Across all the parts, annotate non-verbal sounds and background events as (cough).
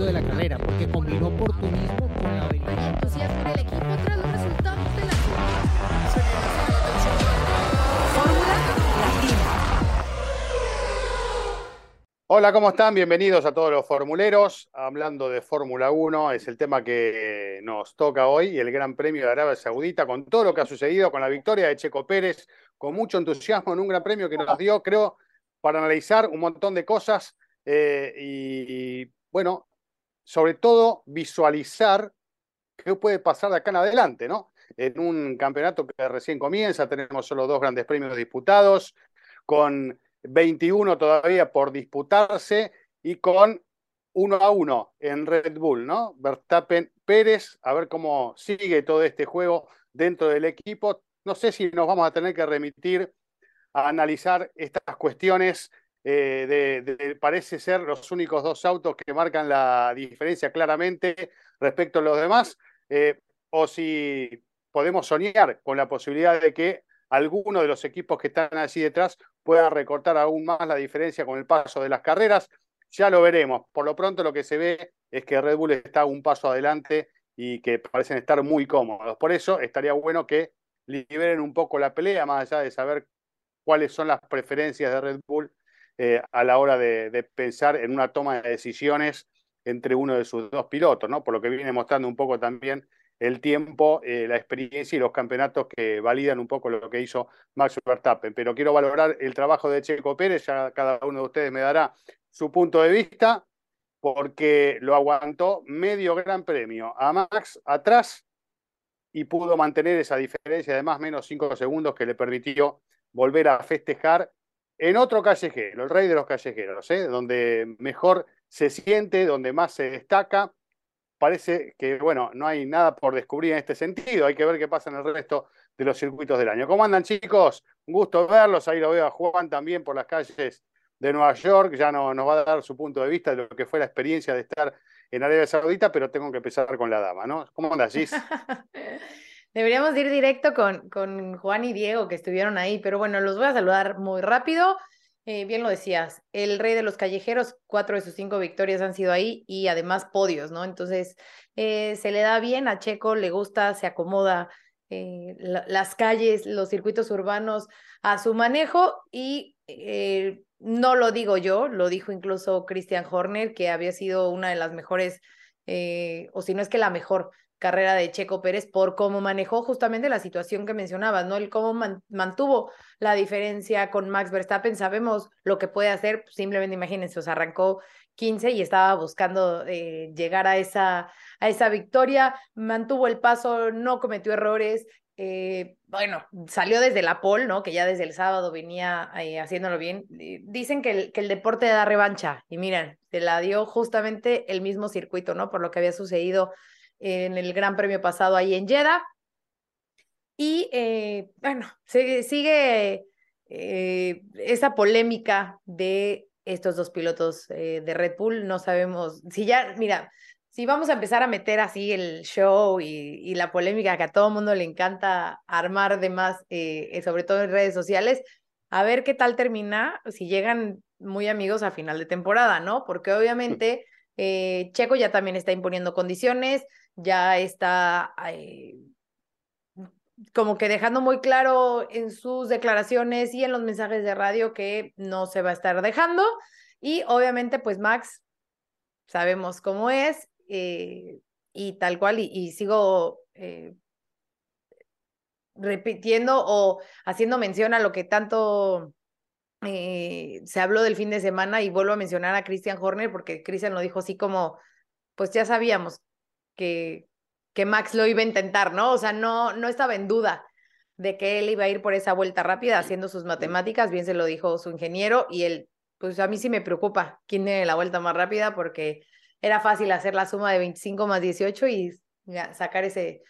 momento de la carrera, porque combinó oportunismo con la habilidad. Hay entusiasmo en el equipo tras los resultados de la Fórmula Latina. Hola, ¿cómo están? Bienvenidos a todos los formuleros. Hablando de Fórmula 1, es el tema que nos toca hoy, el Gran Premio de Arabia Saudita, con todo lo que ha sucedido, con la victoria de Checo Pérez, con mucho entusiasmo en un Gran Premio que nos dio, creo, para analizar un montón de cosas eh, y, y, bueno, sobre todo visualizar qué puede pasar de acá en adelante, ¿no? En un campeonato que recién comienza, tenemos solo dos grandes premios disputados, con 21 todavía por disputarse y con uno a uno en Red Bull, ¿no? Verstappen Pérez, a ver cómo sigue todo este juego dentro del equipo. No sé si nos vamos a tener que remitir a analizar estas cuestiones eh, de, parece ser los únicos dos autos que marcan la diferencia claramente respecto a los demás, eh, o si podemos soñar con la posibilidad de que alguno de los equipos que están así detrás pueda recortar aún más la diferencia con el paso de las carreras. Ya lo veremos. Por lo pronto lo que se ve es que Red Bull está un paso adelante y que parecen estar muy cómodos. Por eso estaría bueno que liberen un poco la pelea, más allá de saber cuáles son las preferencias de Red Bull eh, a la hora de, pensar en una toma de decisiones entre uno de sus dos pilotos, ¿no? Por lo que viene mostrando un poco también el tiempo, eh, la experiencia y los campeonatos que validan un poco lo que hizo Max Verstappen. Pero quiero valorar el trabajo de Checo Pérez, ya cada uno de ustedes me dará su punto de vista, porque lo aguantó medio gran premio a Max atrás y pudo mantener esa diferencia de más o menos cinco segundos que le permitió volver a festejar en otro callejero, el rey de los callejeros, ¿eh? donde mejor se siente, donde más se destaca parece que, bueno, no hay nada por descubrir en este sentido. Hay que ver qué pasa en el resto de los circuitos del año. ¿Cómo andan, chicos? Un gusto verlos. Ahí lo veo a Juan también por las calles de Nueva York. Ya no, nos va a dar su punto de vista de lo que fue la experiencia de estar en Arabia Saudita, pero tengo que empezar con la dama, ¿no? ¿Cómo andas, Gis? (laughs) Deberíamos ir directo con, con Juan y Diego, que estuvieron ahí, pero bueno, los voy a saludar muy rápido. Eh, bien lo decías, el rey de los callejeros, cuatro de sus cinco victorias han sido ahí y además podios, ¿no? Entonces, eh, se le da bien a Checo, le gusta, se acomoda eh, la, las calles, los circuitos urbanos a su manejo y no lo digo yo, lo dijo incluso Christian Horner, que había sido una de las mejores, o si no es que la mejor carrera de Checo Pérez por cómo manejó justamente la situación que mencionabas, ¿no? El cómo man mantuvo la diferencia con Max Verstappen. Sabemos lo que puede hacer, pues simplemente imagínense, o sea, arrancó 15 y estaba buscando eh, llegar a esa, a esa victoria, mantuvo el paso, no cometió errores. Eh, bueno, salió desde la pole, ¿no? Que ya desde el sábado venía eh, haciéndolo bien. Dicen que el, que el deporte da revancha y miren, se la dio justamente el mismo circuito, ¿no? Por lo que había sucedido en el Gran Premio pasado ahí en Jeddah. Y eh, bueno, se, sigue eh, esa polémica de estos dos pilotos eh, de Red Bull. No sabemos si ya, mira, si vamos a empezar a meter así el show y, y la polémica que a todo mundo le encanta armar de más, eh, sobre todo en redes sociales, a ver qué tal termina si llegan muy amigos a final de temporada, ¿no? Porque obviamente eh, Checo ya también está imponiendo condiciones, ya está eh, como que dejando muy claro en sus declaraciones y en los mensajes de radio que no se va a estar dejando. Y obviamente, pues Max, sabemos cómo es eh, y tal cual, y, sigo eh, repitiendo o haciendo mención a lo que tanto se habló del fin de semana y vuelvo a mencionar a Christian Horner porque Christian lo dijo así como, pues ya sabíamos que, que Max lo iba a intentar, ¿no? O sea, no, no estaba en duda de que él iba a ir por esa vuelta rápida haciendo sus matemáticas, bien se lo dijo su ingeniero y él, pues a mí sí me preocupa quién tiene la vuelta más rápida porque era fácil hacer la suma de 25 más 18 y sacar ese,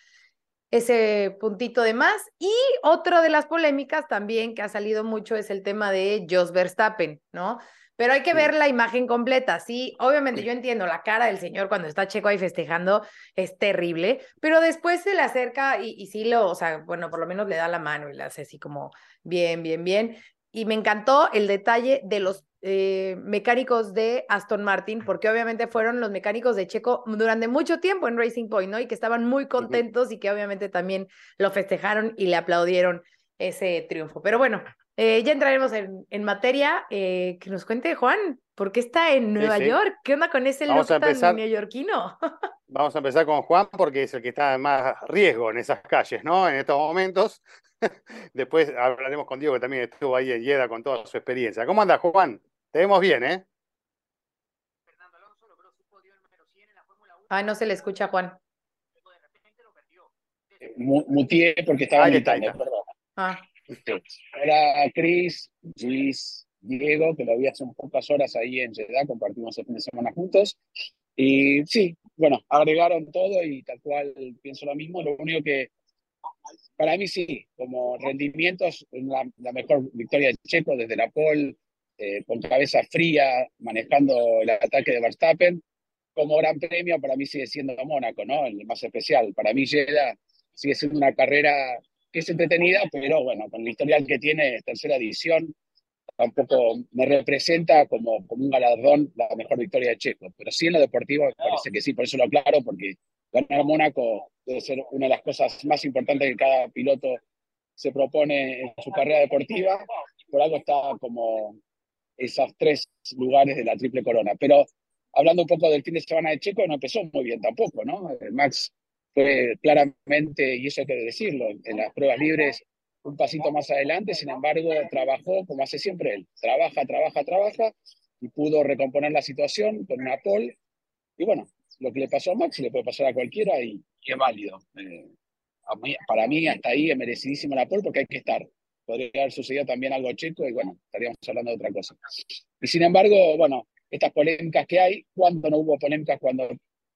ese puntito de más. Y otra de las polémicas también que ha salido mucho es el tema de Jos Verstappen, ¿no? Pero hay que ver la imagen completa, sí. Obviamente yo entiendo, la cara del señor cuando está Checo ahí festejando es terrible, pero después se le acerca y, y sí lo, o sea, bueno, por lo menos le da la mano y le hace así como bien, bien, bien. Y me encantó el detalle de los eh, mecánicos de Aston Martin, porque obviamente fueron los mecánicos de Checo durante mucho tiempo en Racing Point, ¿no? Y que estaban muy contentos y que obviamente también lo festejaron y le aplaudieron ese triunfo. Pero bueno, eh, ya entraremos en, en materia. Eh, que nos cuente Juan, ¿por qué está en Nueva sí. York? ¿Qué onda con ese empezar. tan neoyorquino? (laughs) Vamos a empezar con Juan porque es el que está en más riesgo en esas calles, ¿no? En estos momentos. (laughs) Después hablaremos con Diego, que también estuvo ahí en Yeda con toda su experiencia. ¿Cómo andas, Juan? Te vemos bien, ¿eh? Ay, no se le escucha, Juan. Mu- Mutié porque estaba gritando, perdón. Ah, Era Chris, Luis, Diego, que lo vi hace unas pocas horas ahí en Jeddah, compartimos el fin de semana juntos. Y sí, bueno, agregaron todo y tal cual pienso lo mismo. Lo único que para mí sí, como rendimientos, la, la mejor victoria de Checo desde la pole, eh, con cabeza fría, manejando el ataque de Verstappen. Como gran premio, para mí sigue siendo Mónaco, ¿no? El más especial. Para mí Jeddah sigue siendo una carrera es entretenida, pero bueno, con el historial que tiene, tercera edición, tampoco me representa como, como un galardón la mejor victoria de Checo. Pero sí en lo deportivo me parece que sí, por eso lo aclaro, porque ganar Mónaco debe ser una de las cosas más importantes que cada piloto se propone en su carrera deportiva. Por algo está como esos tres lugares de la triple corona. Pero hablando un poco del fin de semana de Checo, no empezó muy bien tampoco, ¿no? Eh, Max fue claramente, y eso hay que decirlo, en las pruebas libres un pasito más adelante, sin embargo, trabajó como hace siempre él. Trabaja, trabaja, trabaja y pudo recomponer la situación con una pole. Y bueno, lo que le pasó a Max le puede pasar a cualquiera y, y es válido. Eh, mí- para mí, hasta ahí es merecidísima la pole porque hay que estar. Podría haber sucedido también algo checo y bueno, estaríamos hablando de otra cosa. Y sin embargo, bueno, estas polémicas que hay, cuando no hubo polémicas, cuando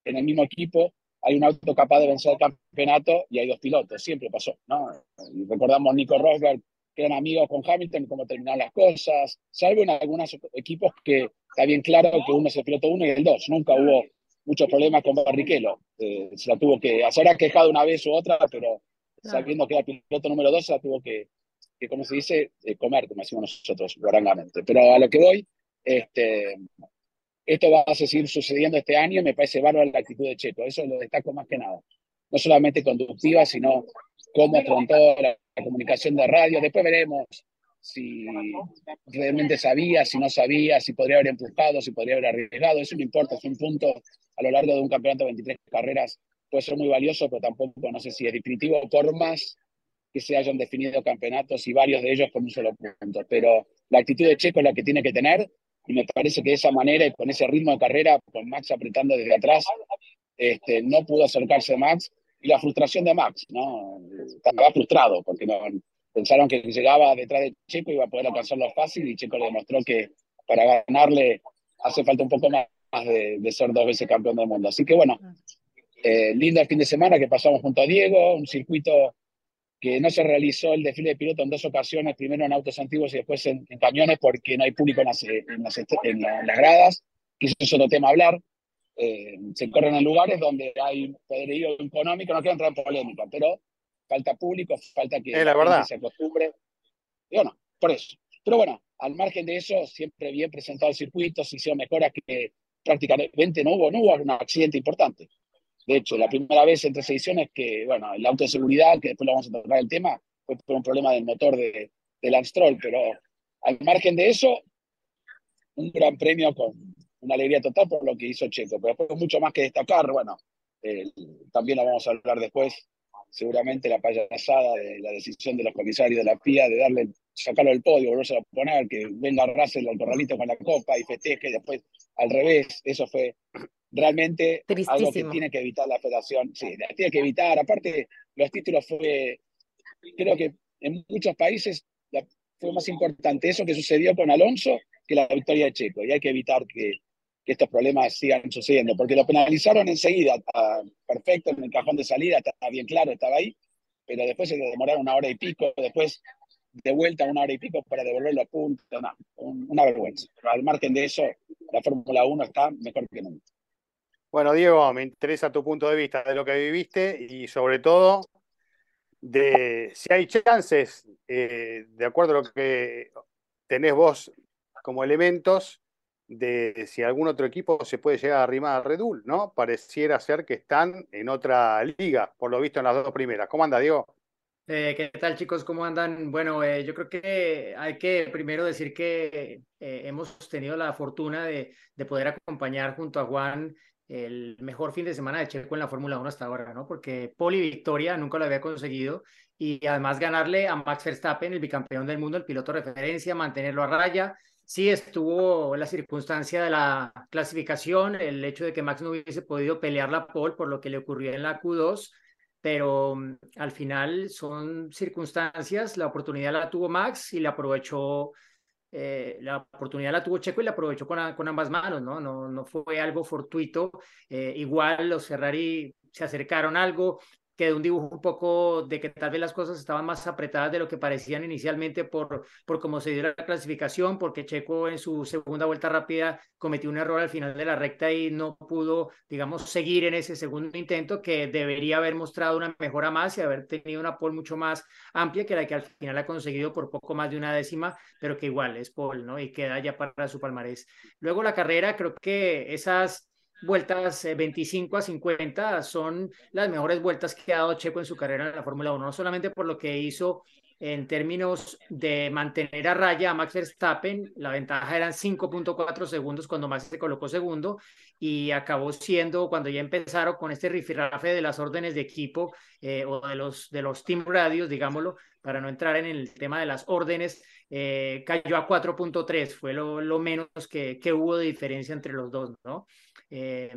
en el mismo equipo hay un auto capaz de vencer el campeonato y hay dos pilotos, siempre pasó, ¿no? Y recordamos Nico Rosberg, que eran amigos con Hamilton, cómo terminaron las cosas, salvo en algunos equipos que está bien claro que uno es el piloto uno y el dos, nunca hubo muchos problemas con Barrichello, eh, se la tuvo que, se habrá quejado una vez u otra, pero sabiendo que era piloto número dos, se la tuvo que, que como se dice, eh, comer, como decimos nosotros, guarangamente. Pero a lo que voy, este, esto va a seguir sucediendo este año y me parece bárbara la actitud de Checo. Eso lo destaco más que nada. No solamente conductiva, sino cómo afrontó la, la comunicación de radio. Después veremos si realmente sabía, si no sabía, si podría haber empujado, si podría haber arriesgado. Eso no importa, es un punto a lo largo de un campeonato de 23 carreras. Puede ser muy valioso, pero tampoco no sé si es definitivo, por más que se hayan definido campeonatos y varios de ellos con un solo punto. Pero la actitud de Checo es la que tiene que tener y me parece que de esa manera y con ese ritmo de carrera, con Max apretando desde atrás, este, no pudo acercarse Max y la frustración de Max, ¿no? Estaba frustrado porque pensaron que llegaba detrás de Checo y iba a poder alcanzarlo fácil y Checo le demostró que para ganarle hace falta un poco más de, de ser dos veces campeón del mundo. Así que bueno, eh, lindo el fin de semana que pasamos junto a Diego, un circuito que no se realizó el desfile de piloto en dos ocasiones, primero en autos antiguos y después en, en camiones porque no hay público en las, en las, en la- las gradas, que eso es otro tema a hablar. Eh, se corren en lugares donde hay poderío económico, no quiero entrar en polémica, pero falta público, falta que la verdad. se acostumbre. Y bueno, por eso. Pero bueno, al margen de eso, siempre bien presentado el circuito, se hicieron mejoras que prácticamente no hubo, no hubo un accidente importante. De hecho, la primera vez en tres ediciones que, bueno, el auto de seguridad, que después lo vamos a tocar el tema, fue por un problema del motor de, de Lance Stroll, pero al margen de eso, un gran premio con una alegría total por lo que hizo Checo. Pero después mucho más que destacar, bueno, también lo vamos a hablar después, seguramente la payasada de la decisión de los comisarios de la FIA de darle, sacarlo del podio, volverse a poner, que venga Russell al corralito con la copa y festeje, y después al revés, eso fue realmente algo que tiene que evitar la federación. Sí, la tiene que evitar. Aparte, los títulos fue, creo que en muchos países la- fue más importante eso que sucedió con Alonso que la victoria de Checo. Y hay que evitar que, que estos problemas sigan sucediendo, porque lo penalizaron enseguida, ah, perfecto, en el cajón de salida, estaba bien claro, estaba ahí, pero después se demoraron una hora y pico, después de vuelta una hora y pico para devolver los puntos, no, un- una vergüenza. Pero al margen de eso, la Fórmula 1 está mejor que nunca. Bueno, Diego, me interesa tu punto de vista de lo que viviste y sobre todo de si hay chances, eh, de acuerdo a lo que tenés vos como elementos de si algún otro equipo se puede llegar a arrimar a Red Bull, ¿no? Pareciera ser que están en otra liga, por lo visto en las dos primeras. ¿Cómo anda, Diego? Eh, ¿Qué tal chicos? ¿Cómo andan? Bueno, eh, yo creo que hay que primero decir que hemos tenido la fortuna de, poder acompañar junto a Juan el mejor fin de semana de Checo en la Fórmula 1 hasta ahora, ¿no? Porque poli victoria nunca lo había conseguido y además ganarle a Max Verstappen, el bicampeón del mundo, el piloto referencia, mantenerlo a raya. Sí estuvo la circunstancia de la clasificación, el hecho de que Max no hubiese podido pelear la pole por lo que le ocurrió en la Q2, pero mm, al final son circunstancias, la oportunidad la tuvo Max y la aprovechó, eh, la oportunidad la tuvo Checo y la aprovechó con, con ambas manos, ¿no? No, no fue algo fortuito, eh, igual los Ferrari se acercaron algo, que de un dibujo un poco de que tal vez las cosas estaban más apretadas de lo que parecían inicialmente por, por cómo se dio la clasificación, porque Checo en su segunda vuelta rápida cometió un error al final de la recta y no pudo, digamos, seguir en ese segundo intento que debería haber mostrado una mejora más y haber tenido una pole mucho más amplia que la que al final ha conseguido por poco más de una décima, pero que igual es pole, ¿no? Y queda ya para su palmarés. Luego la carrera, creo que esas vueltas 25 eh, a 50 son las mejores vueltas que ha dado Checo en su carrera en la Fórmula 1, no solamente por lo que hizo en términos de mantener a raya a Max Verstappen, la ventaja eran 5.4 segundos cuando Max se colocó segundo y acabó siendo cuando ya empezaron con este rifirrafe de las órdenes de equipo eh, o de los, de los team radios, digámoslo, para no entrar en el tema de las órdenes, eh, cayó a 4.3, fue lo, lo menos que, que, hubo de diferencia entre los dos, ¿no? Eh,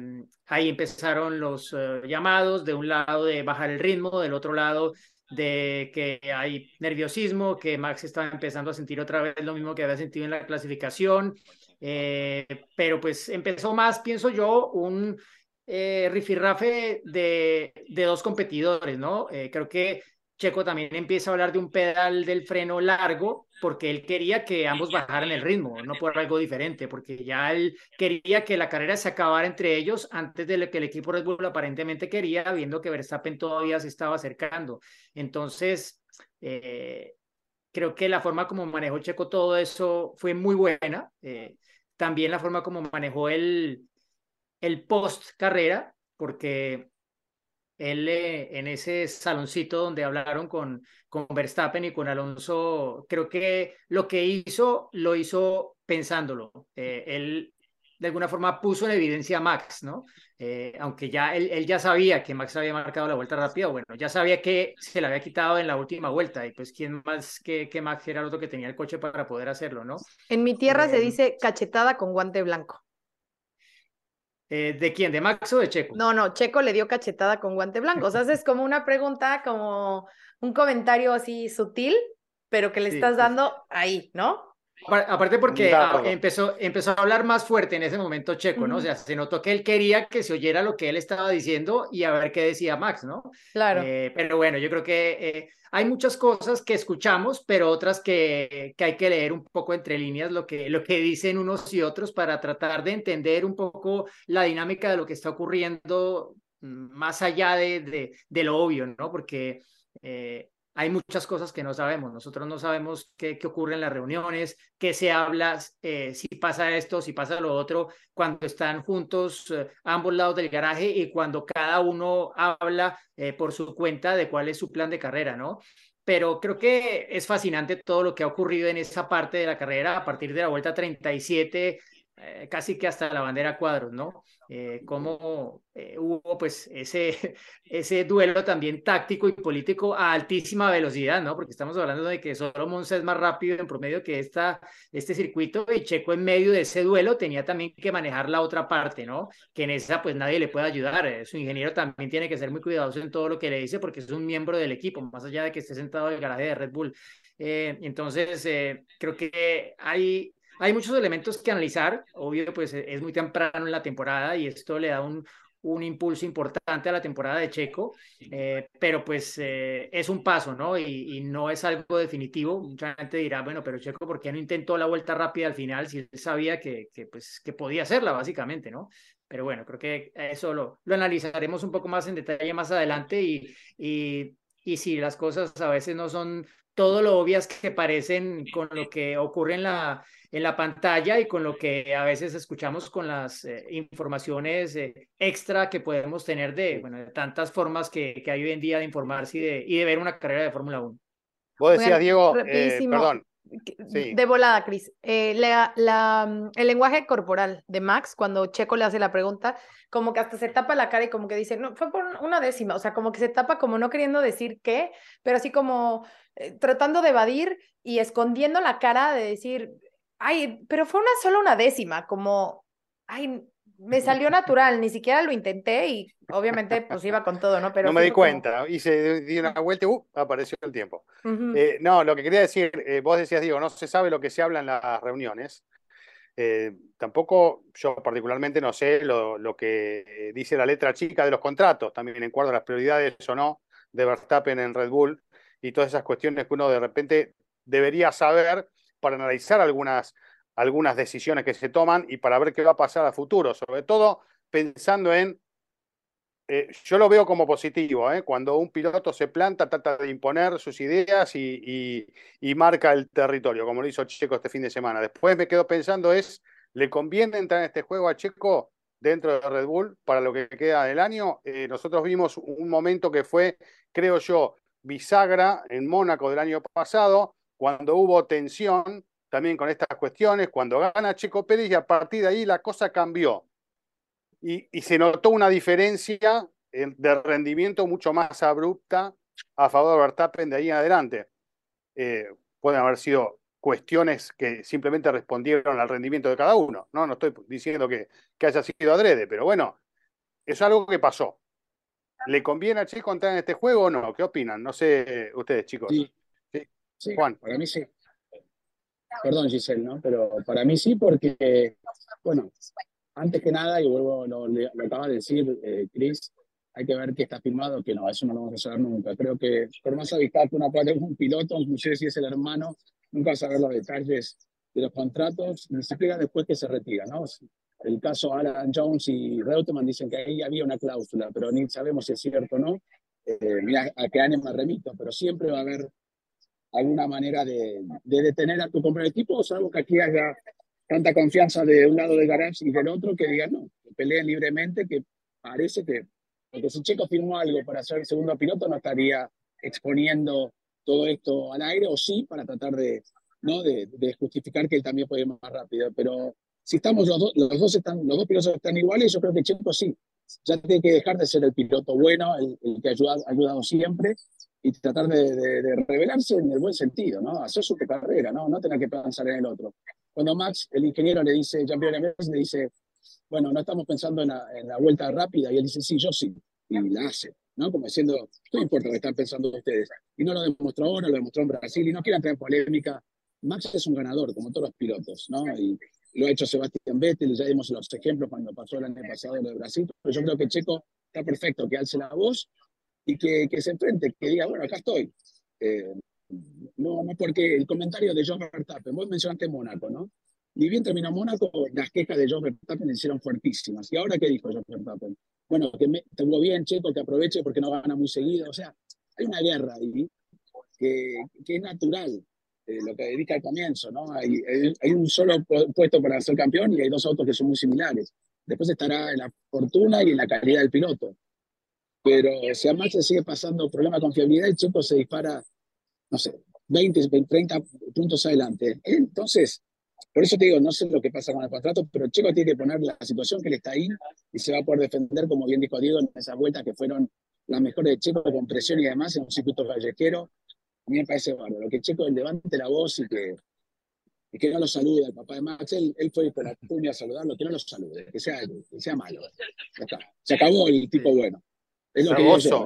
ahí empezaron los uh, llamados, de un lado de bajar el ritmo, del otro lado de que hay nerviosismo, que Max estaba empezando a sentir otra vez lo mismo que había sentido en la clasificación, eh, pero pues empezó más, pienso yo, un eh, rifirrafe de, de dos competidores, ¿no? Eh, creo que Checo también empieza a hablar de un pedal del freno largo porque él quería que ambos bajaran el ritmo, no por algo diferente, porque ya él quería que la carrera se acabara entre ellos antes de lo que el equipo Red Bull aparentemente quería, viendo que Verstappen todavía se estaba acercando. Entonces, eh, creo que la forma como manejó Checo todo eso fue muy buena. Eh, también la forma como manejó el, el post carrera, porque él eh, en ese saloncito donde hablaron con, con Verstappen y con Alonso, creo que lo que hizo, lo hizo pensándolo. Eh, él de alguna forma puso en evidencia a Max, ¿no? Eh, aunque ya él, él, ya sabía que Max había marcado la vuelta rápida, bueno, ya sabía que se la había quitado en la última vuelta y pues quién más que, que Max era el otro que tenía el coche para poder hacerlo, ¿no? En mi tierra se dice cachetada con guante blanco. Eh, ¿De quién? ¿De Max o de Checo? No, no, Checo le dio cachetada con guante blanco. O sea, es como una pregunta, como un comentario así sutil, pero que le sí, estás dando ahí, ¿no? Aparte porque ah, empezó, empezó a hablar más fuerte en ese momento Checo, ¿no? Uh -huh. O sea, se notó que él quería que se oyera lo que él estaba diciendo y a ver qué decía Max, ¿no? Claro. Eh, pero bueno, yo creo que eh, hay muchas cosas que escuchamos, pero otras que, que, hay que leer un poco entre líneas lo que, lo que dicen unos y otros para tratar de entender un poco la dinámica de lo que está ocurriendo mm, más allá de, de, de lo obvio, ¿no? Porque... Eh, hay muchas cosas que no sabemos. Nosotros no sabemos qué, qué ocurre en las reuniones, qué se habla, eh, si pasa esto, si pasa lo otro, cuando están juntos eh, ambos lados del garaje y cuando cada uno habla eh, por su cuenta de cuál es su plan de carrera, ¿no? Pero creo que es fascinante todo lo que ha ocurrido en esa parte de la carrera a partir de la vuelta 37 eh, casi que hasta la bandera cuadros, ¿no? Eh, cómo eh, hubo pues ese, (laughs) ese duelo también táctico y político a altísima velocidad, ¿no? Porque estamos hablando de que solo Monza es más rápido en promedio que esta, este circuito y Checo en medio de ese duelo tenía también que manejar la otra parte, ¿no? Que en esa pues nadie le puede ayudar. Su ingeniero también tiene que ser muy cuidadoso en todo lo que le dice porque es un miembro del equipo, más allá de que esté sentado en el garaje de Red Bull. entonces, creo que hay hay muchos elementos que analizar, obvio, pues es muy temprano en la temporada y esto le da un, un impulso importante a la temporada de Checo, eh, pero pues eh, es un paso, ¿no? Y, y, no es algo definitivo. Mucha gente dirá, bueno, pero Checo, ¿por qué no intentó la vuelta rápida al final si él sabía que, que, pues, que podía hacerla, básicamente, ¿no? Pero bueno, creo que eso lo, lo analizaremos un poco más en detalle más adelante y, y, y si las cosas a veces no son todo lo obvias que parecen con lo que ocurre en la, en la pantalla y con lo que a veces escuchamos con las eh, informaciones eh, extra que podemos tener de, bueno, de tantas formas que, que, hay hoy en día de informarse y de, y de ver una carrera de Fórmula 1. Vos decías, Diego, eh, perdón, de volada, Cris. Eh, la, mm, el lenguaje corporal de Max, cuando Checo le hace la pregunta, como que hasta se tapa la cara y como que dice, no, fue por una décima, o sea, como que se tapa como no queriendo decir qué, pero así como eh, tratando de evadir y escondiendo la cara de decir, ay, pero fue una solo una décima, como, ay, me salió natural, ni siquiera lo intenté y obviamente pues iba con todo, ¿no? Pero no me di cuenta, hice di una vuelta y uh, apareció el tiempo. Eh, no, lo que quería decir, eh, vos decías, digo, no se sabe lo que se habla en las reuniones. Eh, tampoco yo particularmente no sé lo, lo, que dice la letra chica de los contratos, también en cuanto a las prioridades o no de Verstappen en Red Bull y todas esas cuestiones que uno de repente debería saber para analizar algunas algunas decisiones que se toman y para ver qué va a pasar a futuro, sobre todo pensando en, eh, yo lo veo como positivo, ¿eh? cuando un piloto se planta, trata de imponer sus ideas y, marca el territorio, como lo hizo Checo este fin de semana. Después me quedo pensando es, ¿le conviene entrar en este juego a Checo dentro de Red Bull para lo que queda del año? Eh, nosotros vimos un momento que fue, creo yo, bisagra en Mónaco del año pasado, cuando hubo tensión también con estas cuestiones, cuando gana Checo Pérez y a partir de ahí la cosa cambió. Y, se notó una diferencia de rendimiento mucho más abrupta a favor de Verstappen de ahí en adelante. Eh, pueden haber sido cuestiones que simplemente respondieron al rendimiento de cada uno. No, no estoy diciendo que, que haya sido adrede, pero bueno, es algo que pasó. ¿Le conviene a Checo entrar en este juego o no? ¿Qué opinan? No sé ustedes, chicos. Sí. ¿Sí? Juan. Para mí sí. Perdón, Giselle, ¿no? Pero para mí sí, porque, bueno, antes que nada, y vuelvo, lo, lo, acaba de decir eh, Chris, hay que ver que está firmado, que no, eso no lo vamos a saber nunca. Creo que por más amistad que una parte un piloto, no sé si es el hermano, nunca saber los detalles de los contratos, ni siquiera después que se retira, ¿no? El caso Alan Jones y Reutemann dicen que ahí había una cláusula, pero ni sabemos si es cierto o no. Eh, mira a qué año me remito, pero siempre va a haber alguna manera de, detener a tu compañero de equipo, salvo que aquí haya tanta confianza de un lado de garage y del otro que digan no, que peleen libremente, que parece que, porque si Checo firmó algo para ser segundo piloto, no estaría exponiendo todo esto al aire, o sí, para tratar de, ¿no? de, justificar que él también puede ir más rápido. Pero si estamos los dos, los dos, están, los dos pilotos están iguales, yo creo que Checo sí. Ya tiene que dejar de ser el piloto bueno, el, que ha ayudado, ayudado siempre, y tratar de, revelarse en el buen sentido, ¿no? Hacer su carrera, ¿no? No tener que pensar en el otro. Cuando Max, el ingeniero, le dice, Jean-Pierre le dice, bueno, no estamos pensando en la, vuelta rápida, y él dice, sí, yo sí, y la hace, ¿no? Como diciendo, no importa lo que están pensando ustedes. Y no lo demostró ahora, lo demostró en Brasil, y no quieren tener polémica. Max es un ganador, como todos los pilotos, ¿no? Y lo ha hecho Sebastián Vettel, ya dimos los ejemplos cuando pasó el año pasado lo de Brasil, pero yo creo que Checo está perfecto, que alce la voz y que, que se enfrente, que diga, bueno, acá estoy. Eh, no, no porque el comentario de John Verstappen, vos mencionaste Mónaco, ¿no? Ni bien terminó Mónaco, las quejas de John Verstappen hicieron fuertísimas. ¿Y ahora qué dijo John Verstappen? Bueno, que me, tengo bien, Checo, que aproveche porque no gana muy seguido. O sea, hay una guerra ahí que, que es natural, eh, lo que dedica al comienzo, ¿no? Hay, hay, un solo puesto para ser campeón y hay dos autos que son muy similares. Después estará en la fortuna y en la calidad del piloto. Pero si a Max sigue pasando problema con fiabilidad, el Checo se dispara, no sé, 20, 30 puntos adelante. Entonces, por eso te digo, no sé lo que pasa con el contrato, pero Checo tiene que poner la situación que le está ahí y se va a poder defender, como bien dijo Diego, en esas vueltas que fueron las mejores de Checo con presión y además en un circuito callejero. A mí me parece bárbaro. Que Checo levante la voz y que, y que no lo salude al papá de Max. Él, él fue con la a saludarlo, que no lo salude, que sea, que sea malo. Ya está. Se acabó el tipo bueno. Es lo que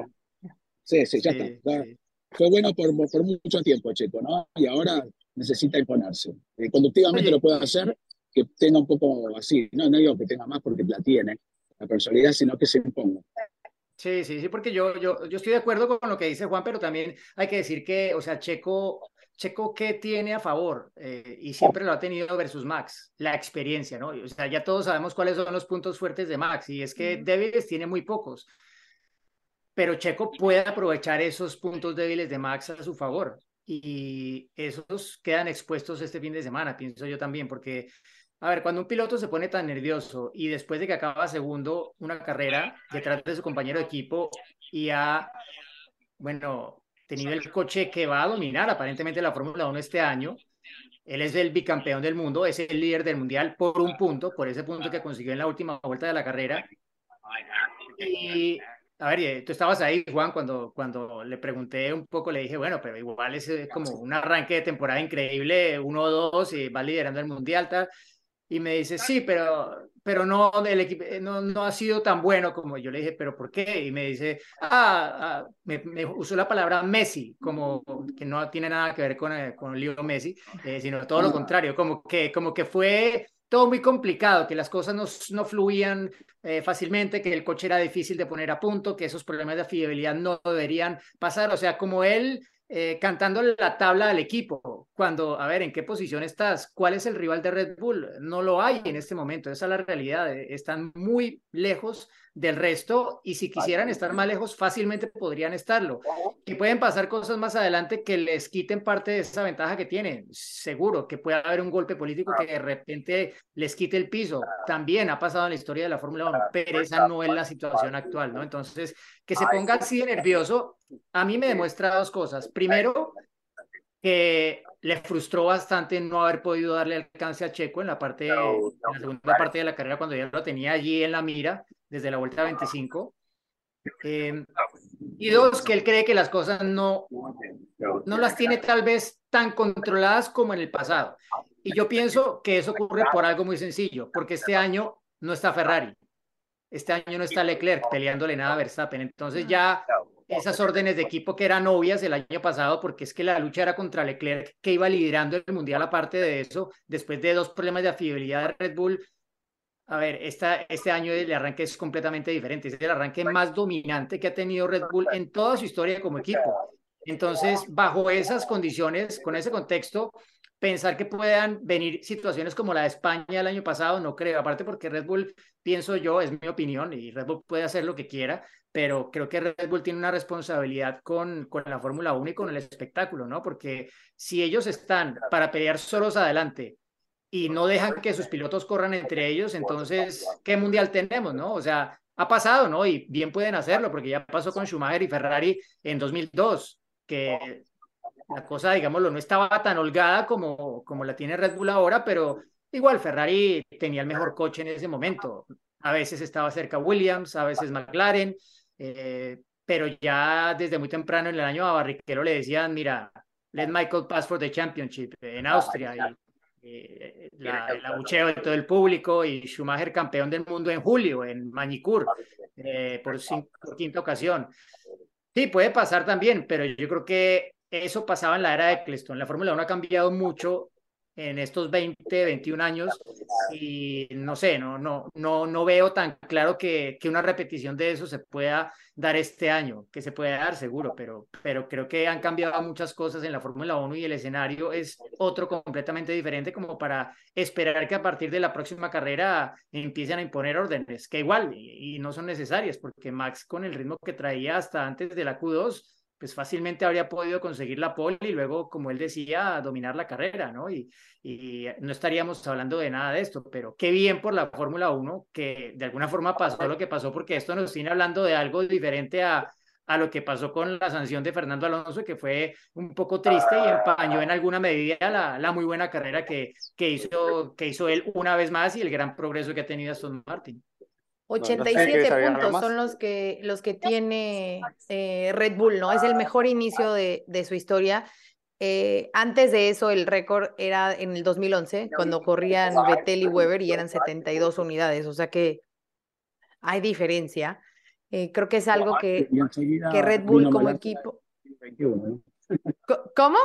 Sí, sí, ya está. Fue bueno por, por, mucho tiempo, Checo, ¿no? Y ahora necesita imponerse. Eh, conductivamente lo puede hacer, que tenga un poco así. No, no digo que tenga más porque la tiene, la personalidad, sino que se imponga. Sí, sí, sí, porque yo, yo, yo estoy de acuerdo con lo que dice Juan, pero también hay que decir que, o sea, Checo, Checo, ¿qué tiene a favor? Eh, y siempre lo ha tenido versus Max, la experiencia, ¿no? O sea, ya todos sabemos cuáles son los puntos fuertes de Max, y es que débiles tiene muy pocos pero Checo puede aprovechar esos puntos débiles de Max a su favor. y esos quedan expuestos este fin de semana, pienso yo también, porque, a ver, cuando un piloto se pone tan nervioso y después de que acaba segundo una carrera detrás de su compañero de equipo y ha, bueno, tenido el coche que va a dominar aparentemente la Fórmula 1 este año, él es el bicampeón del mundo, es el líder del mundial por un punto, por ese punto que consiguió en la última vuelta de la carrera. Y a ver, eh, tú estabas ahí, Juan, cuando, cuando le pregunté un poco, le dije, bueno, pero igual es como un arranque de temporada increíble, uno o dos, y va liderando el mundial, tal. Y me dice, sí, pero, pero no, el equipo eh, no, no ha sido tan bueno como yo le dije, pero ¿por qué? Y me dice, ah, ah me, usó la palabra Messi, como que no tiene nada que ver con, eh, con Leo Messi, sino todo lo contrario, como que, como que fue todo muy complicado, que las cosas no, no fluían eh, fácilmente, que el coche era difícil de poner a punto, que esos problemas de fiabilidad no deberían pasar. O sea, como él eh, cantando la tabla del equipo, cuando, a ver, ¿en qué posición estás? ¿Cuál es el rival de Red Bull? No lo hay en este momento, esa es la realidad. Eh, están muy lejos del resto y si quisieran estar más lejos fácilmente podrían estarlo. Que pueden pasar cosas más adelante que les quiten parte de esa ventaja que tienen. Seguro que puede haber un golpe político que de repente les quite el piso. También ha pasado en la historia de la Fórmula 1, pero esa no es la situación actual, ¿no? Entonces, que se ponga así de nervioso, a mí me demuestra dos cosas. Primero, que le frustró bastante no haber podido darle alcance a Checo en la parte en la segunda parte de la carrera cuando ya lo tenía allí en la mira desde la vuelta 25. Em, y dos, que él cree que las cosas no, no las tiene tal vez tan controladas como en el pasado. Y yo pienso que eso ocurre por algo muy sencillo, porque este año no está Ferrari, este año no está Leclerc peleándole nada a Verstappen. Entonces ya esas órdenes de equipo que eran obvias el año pasado, porque es que la lucha era contra Leclerc, que iba liderando el mundial aparte de eso, después de dos problemas de afiabilidad de Red Bull. A ver, esta, este año el arranque es completamente diferente, es el arranque más dominante que ha tenido Red Bull en toda su historia como equipo. Entonces, bajo esas condiciones, con ese contexto, pensar que puedan venir situaciones como la de España el año pasado, no creo, aparte porque Red Bull, pienso yo, es mi opinión, y Red Bull puede hacer lo que quiera, pero creo que Red Bull tiene una responsabilidad con, con la Fórmula 1 y con el espectáculo, ¿no? Porque si ellos están para pelear solos adelante y no dejan que sus pilotos corran entre ellos, entonces, ¿qué mundial tenemos, no? O sea, ha pasado, ¿no? Y bien pueden hacerlo, porque ya pasó con Schumacher y Ferrari en 2002, que la cosa, digámoslo, no estaba tan holgada como, como la tiene Red Bull ahora, pero igual Ferrari tenía el mejor coche en ese momento. A veces estaba cerca Williams, a veces McLaren, eh, pero ya desde muy temprano en el año a Barrichello le decían, mira, let Michael pass for the championship en Austria. Eh, la, el abucheo de todo el público y Schumacher campeón del mundo en julio en Manicur eh, por, por quinta ocasión. Sí, puede pasar también, pero yo creo que eso pasaba en la era de Eccleston. La Fórmula 1 ha cambiado mucho en estos 20, 21 años y no sé, no, no, no, no veo tan claro que, que una repetición de eso se pueda dar este año, que se puede dar seguro, pero, pero creo que han cambiado muchas cosas en la Fórmula 1 y el escenario es otro completamente diferente como para esperar que a partir de la próxima carrera empiecen a imponer órdenes, que igual y, y no son necesarias, porque Max con el ritmo que traía hasta antes de la Q2 pues fácilmente habría podido conseguir la pole y luego, como él decía, dominar la carrera, ¿no? Y, no estaríamos hablando de nada de esto, pero qué bien por la Fórmula 1 que de alguna forma pasó lo que pasó, porque esto nos tiene hablando de algo diferente a, a lo que pasó con la sanción de Fernando Alonso, que fue un poco triste y empañó en alguna medida la, la muy buena carrera que, que, hizo, que hizo él una vez más y el gran progreso que ha tenido Aston Martin. 87 puntos son los que, los que tiene eh, Red Bull, ¿no? Es el mejor inicio de, de su historia. Eh, antes de eso, el récord era en el 2011, cuando corrían Vettel y Weber y eran 72 unidades, o sea que hay diferencia. Eh, creo que es algo que, que Red Bull como equipo. ¿Cómo?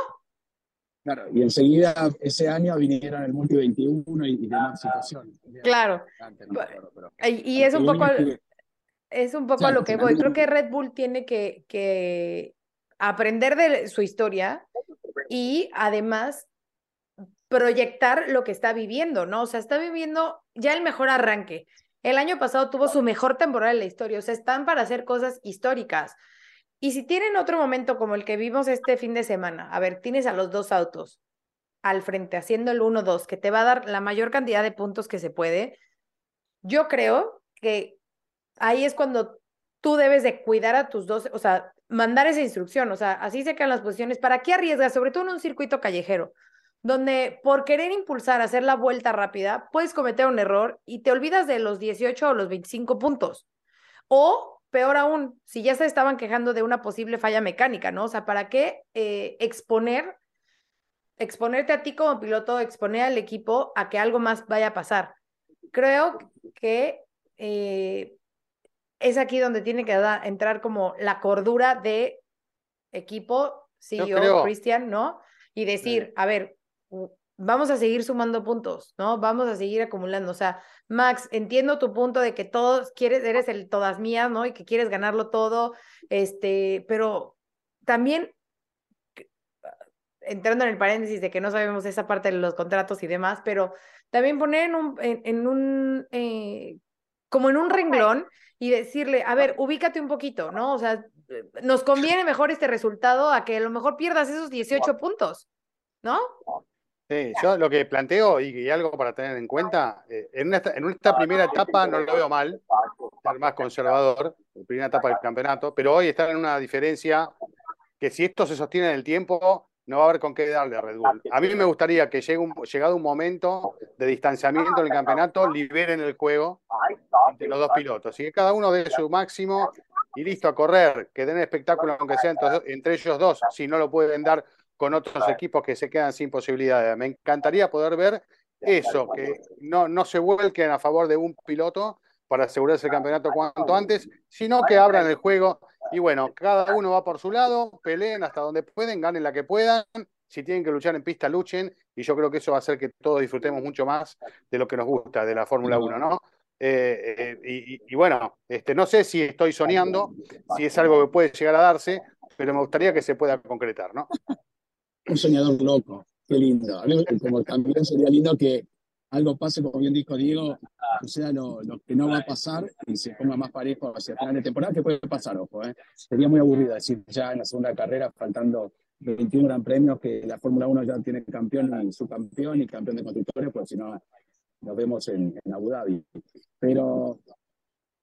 Claro, y enseguida ese año vinieron el Multi 21 y, demás situaciones. Claro. y, es un poco, es un poco a lo que voy. Creo que Red Bull tiene que, que aprender de su historia y además proyectar lo que está viviendo, ¿no? O sea, está viviendo ya el mejor arranque. El año pasado tuvo su mejor temporada en la historia, o sea, están para hacer cosas históricas. Y si tienen otro momento como el que vimos este fin de semana, a ver, tienes a los dos autos al frente haciendo el 1-2, que te va a dar la mayor cantidad de puntos que se puede, yo creo que ahí es cuando tú debes de cuidar a tus dos, o sea, mandar esa instrucción, o sea, así se quedan las posiciones. ¿Para qué arriesgas? Sobre todo en un circuito callejero, donde por querer impulsar, hacer la vuelta rápida, puedes cometer un error y te olvidas de los 18 o los 25 puntos. O peor aún, si ya se estaban quejando de una posible falla mecánica, ¿no? O sea, ¿para qué eh, exponer, exponerte a ti como piloto, exponer al equipo a que algo más vaya a pasar? Creo que eh, es aquí donde tiene que entrar como la cordura de equipo, CEO, Cristian, ¿no? Y decir, a ver, vamos a seguir sumando puntos, ¿no? Vamos a seguir acumulando. O sea, Max, entiendo tu punto de que todos quieres, eres el todas mías, ¿no? Y que quieres ganarlo todo, este, pero también entrando en el paréntesis de que no sabemos esa parte de los contratos y demás, pero también poner en un, en, un eh, como en un renglón y decirle, a ver, ubícate un poquito, ¿no? O sea, nos conviene mejor este resultado a que a lo mejor pierdas esos 18 puntos, ¿no? Sí, yo lo que planteo y, algo para tener en cuenta, eh, en, esta, en esta primera etapa no lo veo mal, estar más conservador, la primera etapa del campeonato, pero hoy están en una diferencia que si esto se sostiene en el tiempo, no va a haber con qué darle a Red Bull. A mí me gustaría que llegue un, llegado un momento de distanciamiento en el campeonato, liberen el juego entre los dos pilotos y que cada uno dé su máximo y listo a correr, que den espectáculo aunque sea entre, ellos dos, si no lo pueden dar con otros equipos que se quedan sin posibilidades. Me encantaría poder ver eso, que no, no se vuelquen a favor de un piloto para asegurarse el campeonato cuanto antes, sino que abran el juego y bueno, cada uno va por su lado, peleen hasta donde pueden, ganen la que puedan. Si tienen que luchar en pista, luchen. Y yo creo que eso va a hacer que todos disfrutemos mucho más de lo que nos gusta de la Fórmula 1, ¿no? Eh, eh, y, bueno, este, no sé si estoy soñando, si es algo que puede llegar a darse, pero me gustaría que se pueda concretar, ¿no? Un soñador loco, qué lindo. Como también sería lindo que algo pase, como bien dijo Diego, o sea, lo, que no va a pasar y se ponga más parejo hacia el final de temporada, que puede pasar, ojo, ¿eh? sería muy aburrido decir ya en la segunda carrera, faltando 21 gran premios, que la Fórmula 1 ya tiene campeón y subcampeón y campeón de constructores, pues si no, nos vemos en, Abu Dhabi. Pero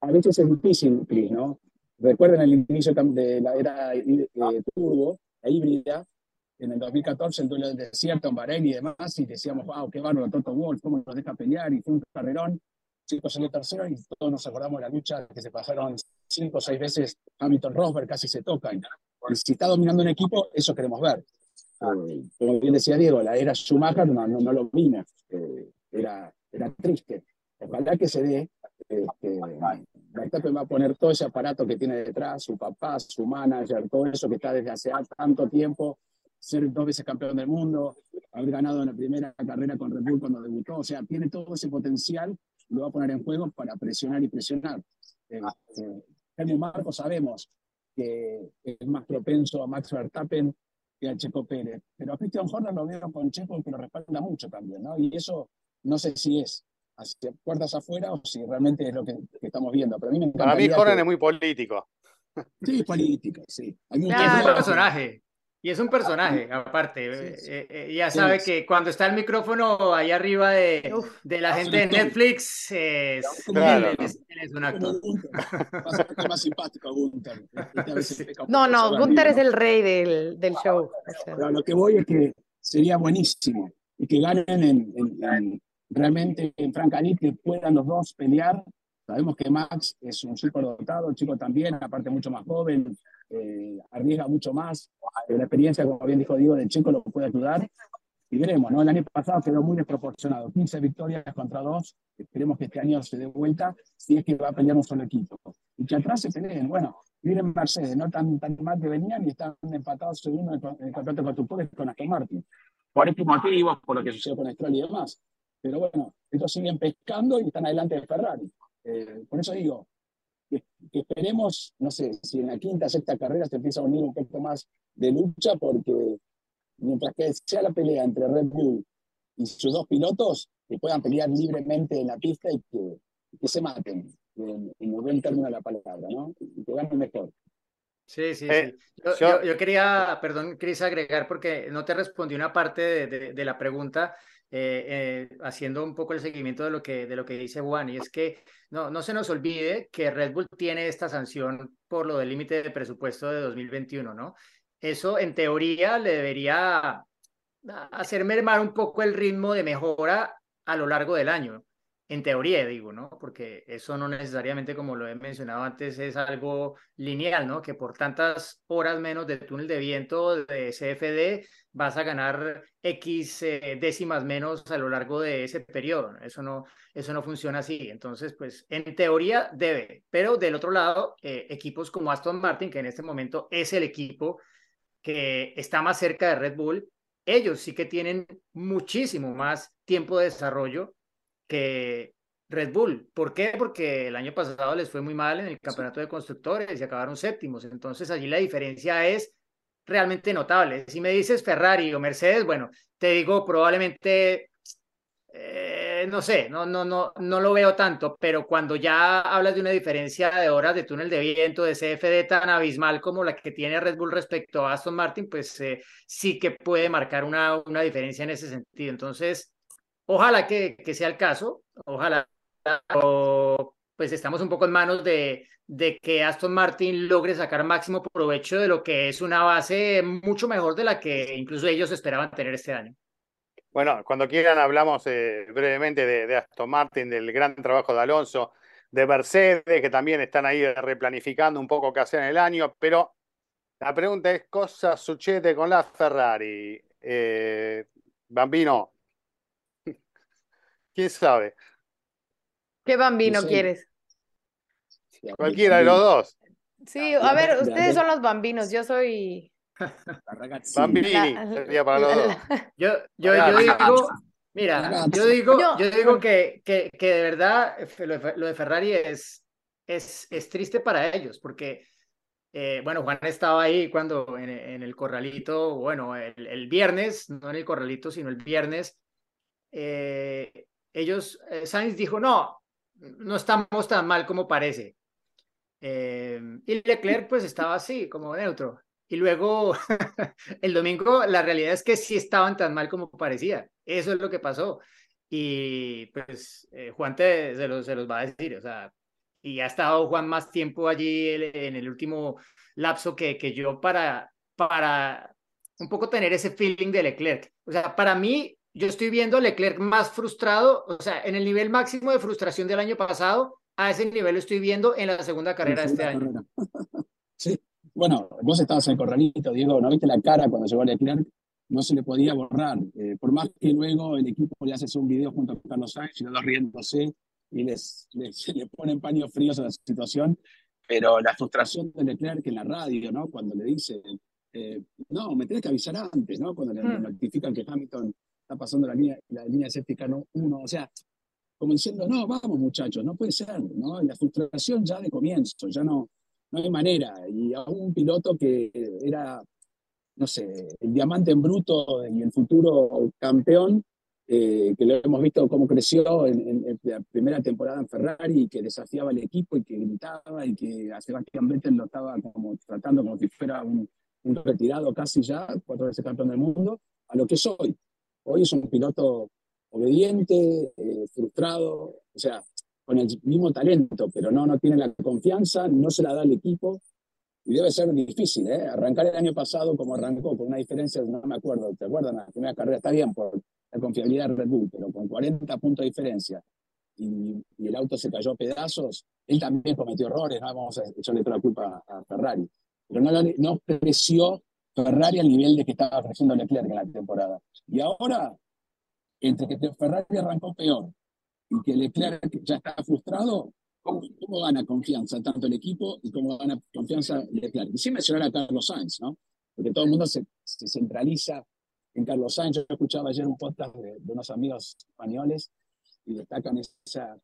a veces es difícil, ¿no? Recuerden el inicio de la era eh, turbo, la híbrida, en el 2014 en duelo del desierto en Bahrein y demás, y decíamos, wow, qué bárbaro Toto Wolff, cómo nos deja pelear, y fue un carrerón. Chico salió tercero y todos nos acordamos de la lucha que se pasaron cinco o seis veces Hamilton Rosberg, casi se tocan. Y si está dominando un equipo, eso queremos ver. Eh, como bien decía Diego, la era Schumacher no, no, lo vimos, eh, era, era triste. Ojalá que se dé, este, va a poner todo ese aparato que tiene detrás, su papá, su manager, todo eso que está desde hace tanto tiempo, ser dos veces campeón del mundo, haber ganado en la primera carrera con Red Bull cuando debutó, o sea, tiene todo ese potencial, lo va a poner en juego para presionar y presionar. Eh, eh, Marco sabemos que es más propenso a Max Verstappen que a Checo Pérez, pero a Christian Horner lo veo con Checo que lo respalda mucho también, ¿no? Y eso no sé si es hacia puertas afuera o si realmente es lo que, estamos viendo. Pero a mí me Para mí Horner es muy político. Sí, político, sí. Hay es un personaje. Y es un personaje, aparte. Eh, eh, ya sabe que cuando está el micrófono ahí arriba de, de la gente de Netflix, es, él, es, un actor. (laughs) más simpático Gunther. No, no, Gunther es el rey del, del show. lo que voy es que sería buenísimo y que ganen en, en, realmente en Francanit, que puedan los dos pelear. Sabemos que Max es un súper dotado, el chico también, aparte mucho más joven, eh, arriesga mucho más. La experiencia, como bien dijo Diego, de Checo lo puede ayudar. Y veremos, ¿no? El año pasado quedó muy desproporcionado, 15 victorias contra 2. Esperemos que este año se dé vuelta, si es que va a pelear un solo equipo. Y que atrás se peleen. Bueno, miren Mercedes, no tan, tan mal que venían y están empatados segundo en el, campeonato de constructores con Aston Martin. Por estos motivos, por lo que sucedió con Stroll y demás. Pero bueno, estos siguen pescando y están adelante de Ferrari. Eh, por eso digo, que, esperemos, no sé, si en la quinta, sexta carrera se empieza a unir un poco más de lucha, porque mientras que sea la pelea entre Red Bull y sus dos pilotos, que puedan pelear libremente en la pista y que, que se maten, en, en el buen término de la palabra, ¿no? Y que ganen mejor. Sí, sí, Eh, sí. Yo, yo- yo- yo quería, perdón, Cris, agregar porque no te respondí una parte de, de- de la pregunta, eh, eh, haciendo un poco el seguimiento de lo que, de lo que dice Juan, y es que no, no se nos olvide que Red Bull tiene esta sanción por lo del límite de presupuesto de 2021, ¿no? Eso en teoría le debería hacer mermar un poco el ritmo de mejora a lo largo del año. En teoría, digo, ¿no? Porque eso no necesariamente, como lo he mencionado antes, es algo lineal, ¿no? Que por tantas horas menos de túnel de viento de CFD vas a ganar X eh, décimas menos a lo largo de ese periodo. Eso no, eso no funciona así. Entonces, pues en teoría debe, pero del otro lado, eh, equipos como Aston Martin, que en este momento es el equipo que está más cerca de Red Bull, ellos sí que tienen muchísimo más tiempo de desarrollo que Red Bull. ¿Por qué? Porque el año pasado les fue muy mal en el campeonato de constructores y acabaron séptimos. Entonces allí la diferencia es realmente notable. Si me dices Ferrari o Mercedes, bueno, te digo probablemente, eh, no sé, no, no, no, no lo veo tanto, pero cuando ya hablas de una diferencia de horas de túnel de viento, de CFD tan abismal como la que tiene Red Bull respecto a Aston Martin, pues eh, sí que puede marcar una, una diferencia en ese sentido. Entonces, ojalá que, que sea el caso, ojalá, o, pues estamos un poco en manos de, de que Aston Martin logre sacar máximo provecho de lo que es una base mucho mejor de la que incluso ellos esperaban tener este año. Bueno, cuando quieran hablamos eh, brevemente de, de Aston Martin, del gran trabajo de Alonso, de Mercedes, que también están ahí replanificando un poco qué hacer en el año, pero la pregunta es, cosa sucede con la Ferrari? Eh, Bambino, ¿quién sabe? ¿Qué bambino quieres? Cualquiera de los dos. Sí, a ver, ustedes son los bambinos, yo soy... Bambini sería para los dos. (laughs) Yo, yo, yo digo, mira, yo digo, yo digo que, que, que de verdad lo de, lo de Ferrari es, es, es triste para ellos, porque, eh, bueno, Juan estaba ahí cuando en, en el corralito, bueno, el, el viernes, no en el corralito, sino el viernes, eh, ellos, eh, Sainz dijo, no, no estamos tan mal como parece. Eh, y Leclerc pues estaba así, como neutro. Y luego (laughs) el domingo la realidad es que sí estaban tan mal como parecía. Eso es lo que pasó. Y pues eh, Juan te, se, los, se los va a decir, o sea, y ha estado Juan más tiempo allí en el último lapso que, que yo para, para un poco tener ese feeling de Leclerc. O sea, para mí, yo estoy viendo a Leclerc más frustrado, o sea, en el nivel máximo de frustración del año pasado, a ese nivel lo estoy viendo en la segunda carrera de este año. (laughs) Sí. Bueno, vos estabas en el corralito, Diego, ¿no viste la cara cuando llegó Leclerc? No se le podía borrar. Eh, por más que luego el equipo le hace un video junto con Carlos Sainz y los dos riéndose y les, les, (laughs) les ponen paños fríos a la situación, pero la frustración de Leclerc en la radio, ¿no? Cuando le dicen, eh, no, me tenés que avisar antes, ¿no? Cuando le, Hmm. notifican que Hamilton está pasando la línea, la línea safety car 1, o sea, como diciendo, no, vamos muchachos, no puede ser, ¿no? La frustración ya de comienzo, ya no, no hay manera. Y a un piloto que era, no sé, el diamante en bruto y el futuro campeón, eh, que lo hemos visto cómo creció en, en- en la primera temporada en Ferrari, que desafiaba al equipo y que gritaba y que a Sebastián Vettel lo estaba como tratando como si fuera un, un retirado casi ya, cuatro veces campeón del mundo, a lo que es hoy. Es un piloto obediente, eh, frustrado, o sea, con el mismo talento, pero no, no tiene la confianza, no se la da al equipo, y debe ser difícil, ¿eh? Arrancar el año pasado como arrancó, con una diferencia, no me acuerdo, ¿te acuerdan? La primera carrera está bien por la confiabilidad de Red Bull, pero con 40 puntos de diferencia y, y el auto se cayó a pedazos, él también cometió errores, no vamos a echarle toda la culpa a, Ferrari, pero no, no creció Ferrari al nivel de que estaba creciendo Leclerc en la temporada. Y ahora, entre que Ferrari arrancó peor y que Leclerc ya está frustrado, ¿cómo, cómo gana confianza tanto el equipo y cómo gana confianza Leclerc? Y sin mencionar a Carlos Sainz, ¿no? Porque todo el mundo se, se centraliza en Carlos Sainz. Yo escuchaba ayer un podcast de, de unos amigos españoles y destacan esa,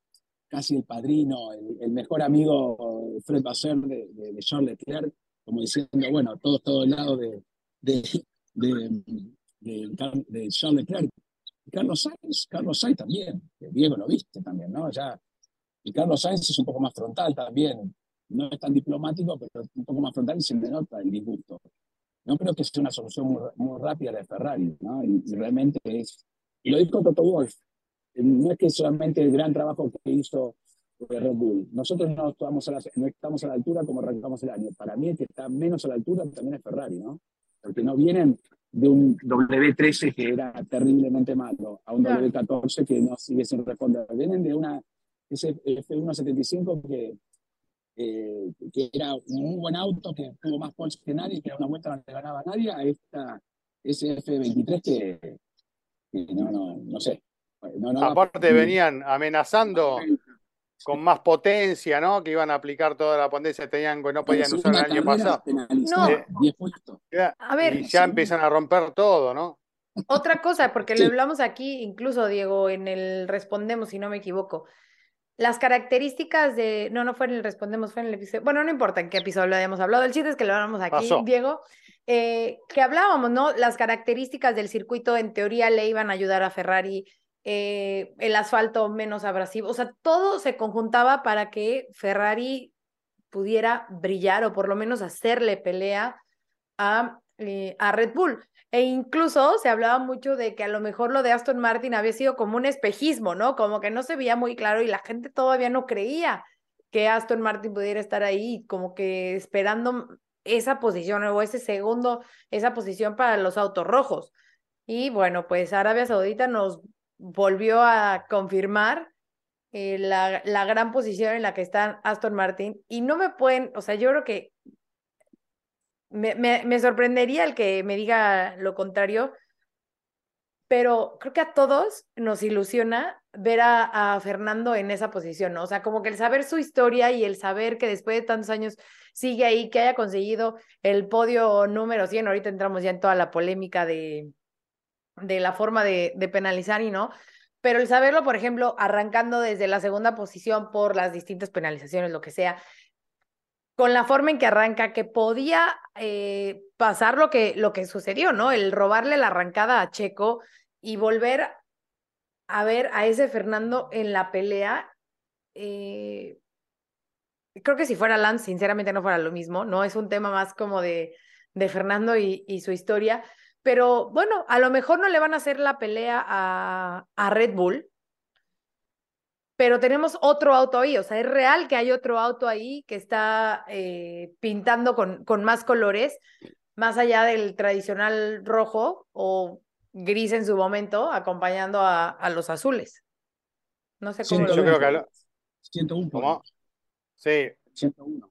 casi el padrino, el, el mejor amigo Fred Basser de, de, de Charles Leclerc, como diciendo, bueno, todos todo el lado de, de, de, de, de Charles Leclerc. Carlos Sainz, Carlos Sainz también, Diego lo viste también, ¿no? Ya, y Carlos Sainz es un poco más frontal también. no es tan diplomático, pero un poco más frontal y se me nota el disgusto. No creo que sea una solución muy, muy rápida de Ferrari, ¿no? Y, y, realmente es... Y lo dijo Toto Wolf, no es que solamente el gran trabajo que hizo Red Bull. Nosotros no estamos, a la, no estamos a la altura como arrancamos el año. Para mí el que está menos a la altura también es Ferrari, ¿no? Porque no vienen de un W13 que era terriblemente malo a un W14 que no sigue sin responder. Vienen de una ese F175 que, eh, que era un muy buen auto, que tuvo más points que nadie, que era una vuelta no le ganaba a nadie, a esta ese F23 que, que no, no, no sé. No, no Aparte venían amenazando con más potencia, ¿no? Que iban a aplicar toda la potencia que tenían, que no podían usar el año pasado. No. a ver, y ya empiezan a romper todo, ¿no? Otra cosa, porque lo hablamos aquí, incluso Diego, en el respondemos, si no me equivoco. Las características de. No, no fue en el respondemos, fue en el episodio. Bueno, no importa en qué episodio lo hayamos hablado. El chiste es que lo hablamos aquí, Diego. Eh, que hablábamos, ¿no? Las características del circuito en teoría le iban a ayudar a Ferrari eh, el asfalto menos abrasivo, o sea, todo se conjuntaba para que Ferrari pudiera brillar o por lo menos hacerle pelea a, eh, a Red Bull. E incluso se hablaba mucho de que a lo mejor lo de Aston Martin había sido como un espejismo, ¿no? Como que no se veía muy claro y la gente todavía no creía que Aston Martin pudiera estar ahí, como que esperando esa posición o ese segundo, esa posición para los autos rojos. Y bueno, pues Arabia Saudita nos volvió a confirmar eh, la, la, gran posición en la que está Aston Martin y no me pueden, o sea, yo creo que me, me, me, sorprendería el que me diga lo contrario, pero creo que a todos nos ilusiona ver a, a Fernando en esa posición, ¿no? O sea, como que el saber su historia y el saber que después de tantos años sigue ahí, que haya conseguido el podio número 100, ahorita entramos ya en toda la polémica de, de la forma de, penalizar y no, pero el saberlo, por ejemplo, arrancando desde la segunda posición por las distintas penalizaciones, lo que sea, con la forma en que arranca, que podía eh, pasar lo que, lo que sucedió, ¿no? El robarle la arrancada a Checo y volver a ver a ese Fernando en la pelea. Eh, creo que si fuera Lance, sinceramente no fuera lo mismo, ¿no? Es un tema más como de, de Fernando y su historia, pero bueno, a lo mejor no le van a hacer la pelea a, a Red Bull, pero tenemos otro auto ahí, o sea, es real que hay otro auto ahí que está eh, pintando con, con más colores, más allá del tradicional rojo o gris en su momento, acompañando a, a los azules. No sé cómo. yo creo que. Lo... 101. ¿Cómo? Sí. 101.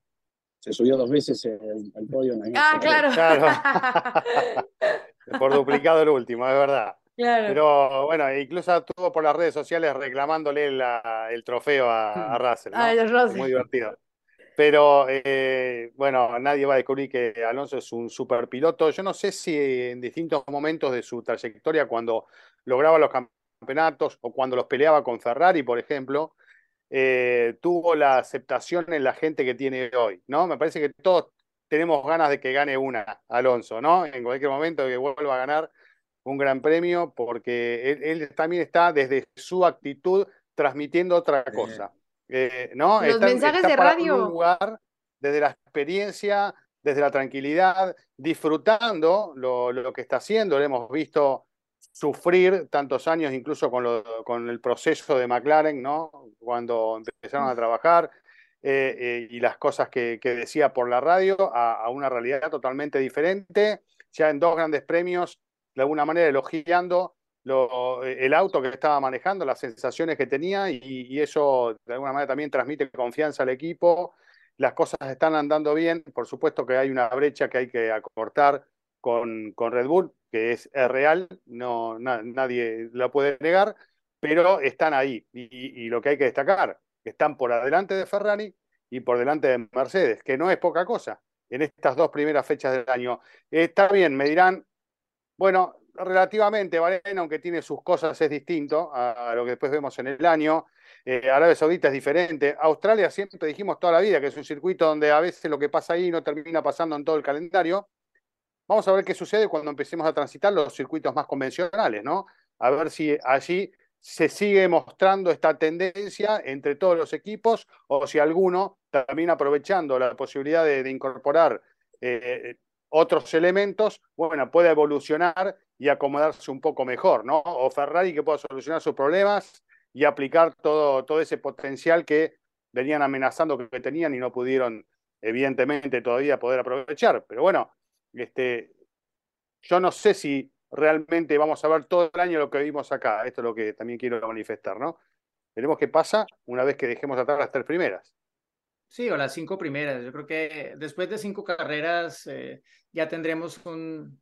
Se subió dos veces el, el podio. En ah, claro. claro. (laughs) por duplicado el último, es verdad. Claro. Pero bueno, incluso estuvo por las redes sociales reclamándole la, el trofeo a, a (laughs) Russell. ¿no? Russell. Muy divertido. Pero eh, bueno, nadie va a descubrir que Alonso es un super piloto. Yo no sé si en distintos momentos de su trayectoria, cuando lograba los campeonatos o cuando los peleaba con Ferrari, por ejemplo, eh, tuvo la aceptación en la gente que tiene hoy, ¿no? Me parece que todos tenemos ganas de que gane una, Alonso, ¿no? En cualquier momento que vuelva a ganar un gran premio, porque él, también está desde su actitud transmitiendo otra cosa. Eh, ¿no? Los está, mensajes está de radio. Un lugar desde la experiencia, desde la tranquilidad, disfrutando lo, lo, que está haciendo. Lo hemos visto sufrir tantos años, incluso con, lo, con el proceso de McLaren, ¿no? Cuando empezaron a trabajar. Eh, eh, y las cosas que, decía por la radio a, una realidad totalmente diferente, ya en dos grandes premios, de alguna manera elogiando lo, el auto que estaba manejando, las sensaciones que tenía y, eso de alguna manera también transmite confianza al equipo, las cosas están andando bien, por supuesto que hay una brecha que hay que acortar con, Red Bull, que es, real, no, na, nadie la puede negar, pero están ahí y lo que hay que destacar están por adelante de Ferrari y por delante de Mercedes, que no es poca cosa en estas dos primeras fechas del año. Está bien, me dirán, bueno, relativamente, Bahrein, aunque tiene sus cosas, es distinto a, a lo que después vemos en el año. Eh, Arabia Saudita es diferente. Australia siempre dijimos toda la vida que es un circuito donde a veces lo que pasa ahí no termina pasando en todo el calendario. Vamos a ver qué sucede cuando empecemos a transitar los circuitos más convencionales, ¿no? A ver si allí se sigue mostrando esta tendencia entre todos los equipos o si alguno, también aprovechando la posibilidad de, incorporar eh, otros elementos, bueno, puede evolucionar y acomodarse un poco mejor, ¿no? O Ferrari que pueda solucionar sus problemas y aplicar todo, todo ese potencial que venían amenazando que tenían y no pudieron, evidentemente, todavía poder aprovechar. Pero bueno, este, yo no sé si realmente vamos a ver todo el año lo que vimos acá. Esto es lo que también quiero manifestar, ¿no? Veremos qué pasa una vez que dejemos atrás las tres primeras. Sí, o las cinco primeras. Yo creo que después de cinco carreras eh, ya tendremos un,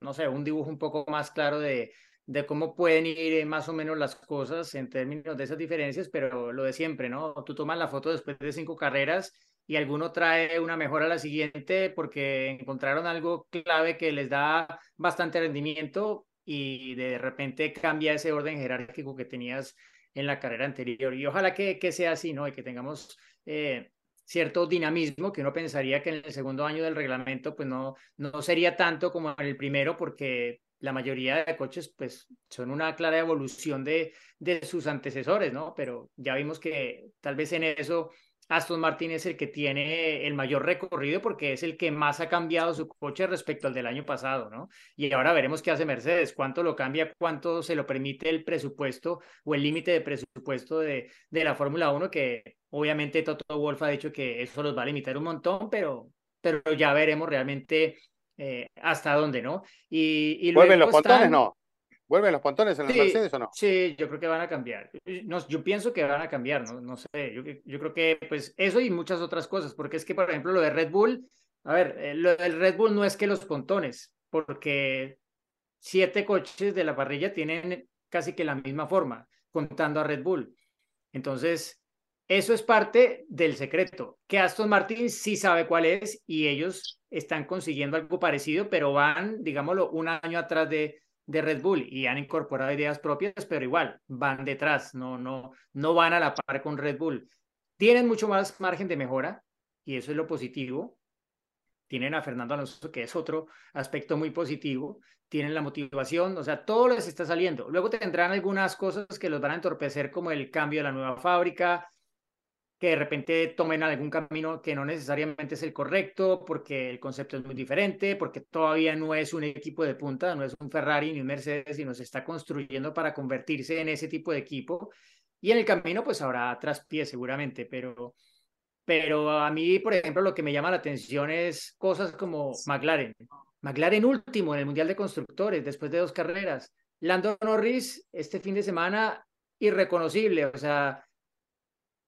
no sé, un dibujo un poco más claro de, de cómo pueden ir eh, más o menos las cosas en términos de esas diferencias, pero lo de siempre, ¿no? Tú tomas la foto después de cinco carreras y alguno trae una mejora a la siguiente porque encontraron algo clave que les da bastante rendimiento y de repente cambia ese orden jerárquico que tenías en la carrera anterior. Y ojalá que, que sea así, ¿no? Y que tengamos eh, cierto dinamismo que uno pensaría que en el segundo año del reglamento pues no, no sería tanto como en el primero porque la mayoría de coches pues son una clara evolución de, de sus antecesores, ¿no? Pero ya vimos que tal vez en eso Aston Martin es el que tiene el mayor recorrido porque es el que más ha cambiado su coche respecto al del año pasado, ¿no? Y ahora veremos qué hace Mercedes, cuánto lo cambia, cuánto se lo permite el presupuesto o el límite de presupuesto de, de la Fórmula 1, que obviamente Toto Wolf ha dicho que eso los va a limitar un montón, pero, pero ya veremos realmente eh, hasta dónde, ¿no? Y, y ¿Vuelven los pontones? No. ¿Vuelven los pontones en los Mercedes o no? Sí, yo creo que van a cambiar. No, yo pienso que van a cambiar, no, no sé. Yo, yo, creo que pues eso y muchas otras cosas, porque es que, por ejemplo, lo de Red Bull, a ver, eh, lo del Red Bull no es que los pontones, porque siete coches de la parrilla tienen casi que la misma forma, contando a Red Bull. Entonces, eso es parte del secreto, que Aston Martin sí sabe cuál es y ellos están consiguiendo algo parecido, pero van, digámoslo, un año atrás de, de Red Bull y han incorporado ideas propias, pero igual van detrás, no, no, no van a la par con Red Bull. Tienen mucho más margen de mejora y eso es lo positivo. Tienen a Fernando Alonso, que es otro aspecto muy positivo. Tienen la motivación, o sea, todo les está saliendo. Luego tendrán algunas cosas que los van a entorpecer, como el cambio de la nueva fábrica, que de repente tomen algún camino que no necesariamente es el correcto, porque el concepto es muy diferente, porque todavía no es un equipo de punta, no es un Ferrari ni un Mercedes, sino se está construyendo para convertirse en ese tipo de equipo. Y en el camino, pues habrá traspiés seguramente, pero, pero a mí, por ejemplo, lo que me llama la atención es cosas como McLaren. McLaren último en el Mundial de Constructores, después de dos carreras. Lando Norris, este fin de semana, irreconocible, o sea,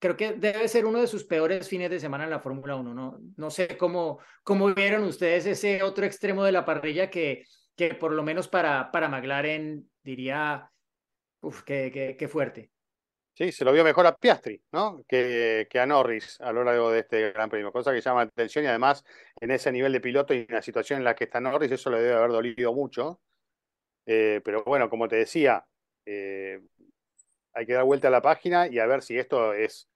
creo que debe ser uno de sus peores fines de semana en la Fórmula 1. No, no sé cómo, cómo vieron ustedes ese otro extremo de la parrilla que, que por lo menos para, para McLaren diría, uff, qué, qué, fuerte. Sí, se lo vio mejor a Piastri, ¿no? Que, que, a Norris a lo largo de este Gran Premio, cosa que llama la atención y además en ese nivel de piloto y en la situación en la que está Norris, eso le debe haber dolido mucho. Eh, pero bueno, como te decía, eh, hay que dar vuelta a la página y a ver si esto es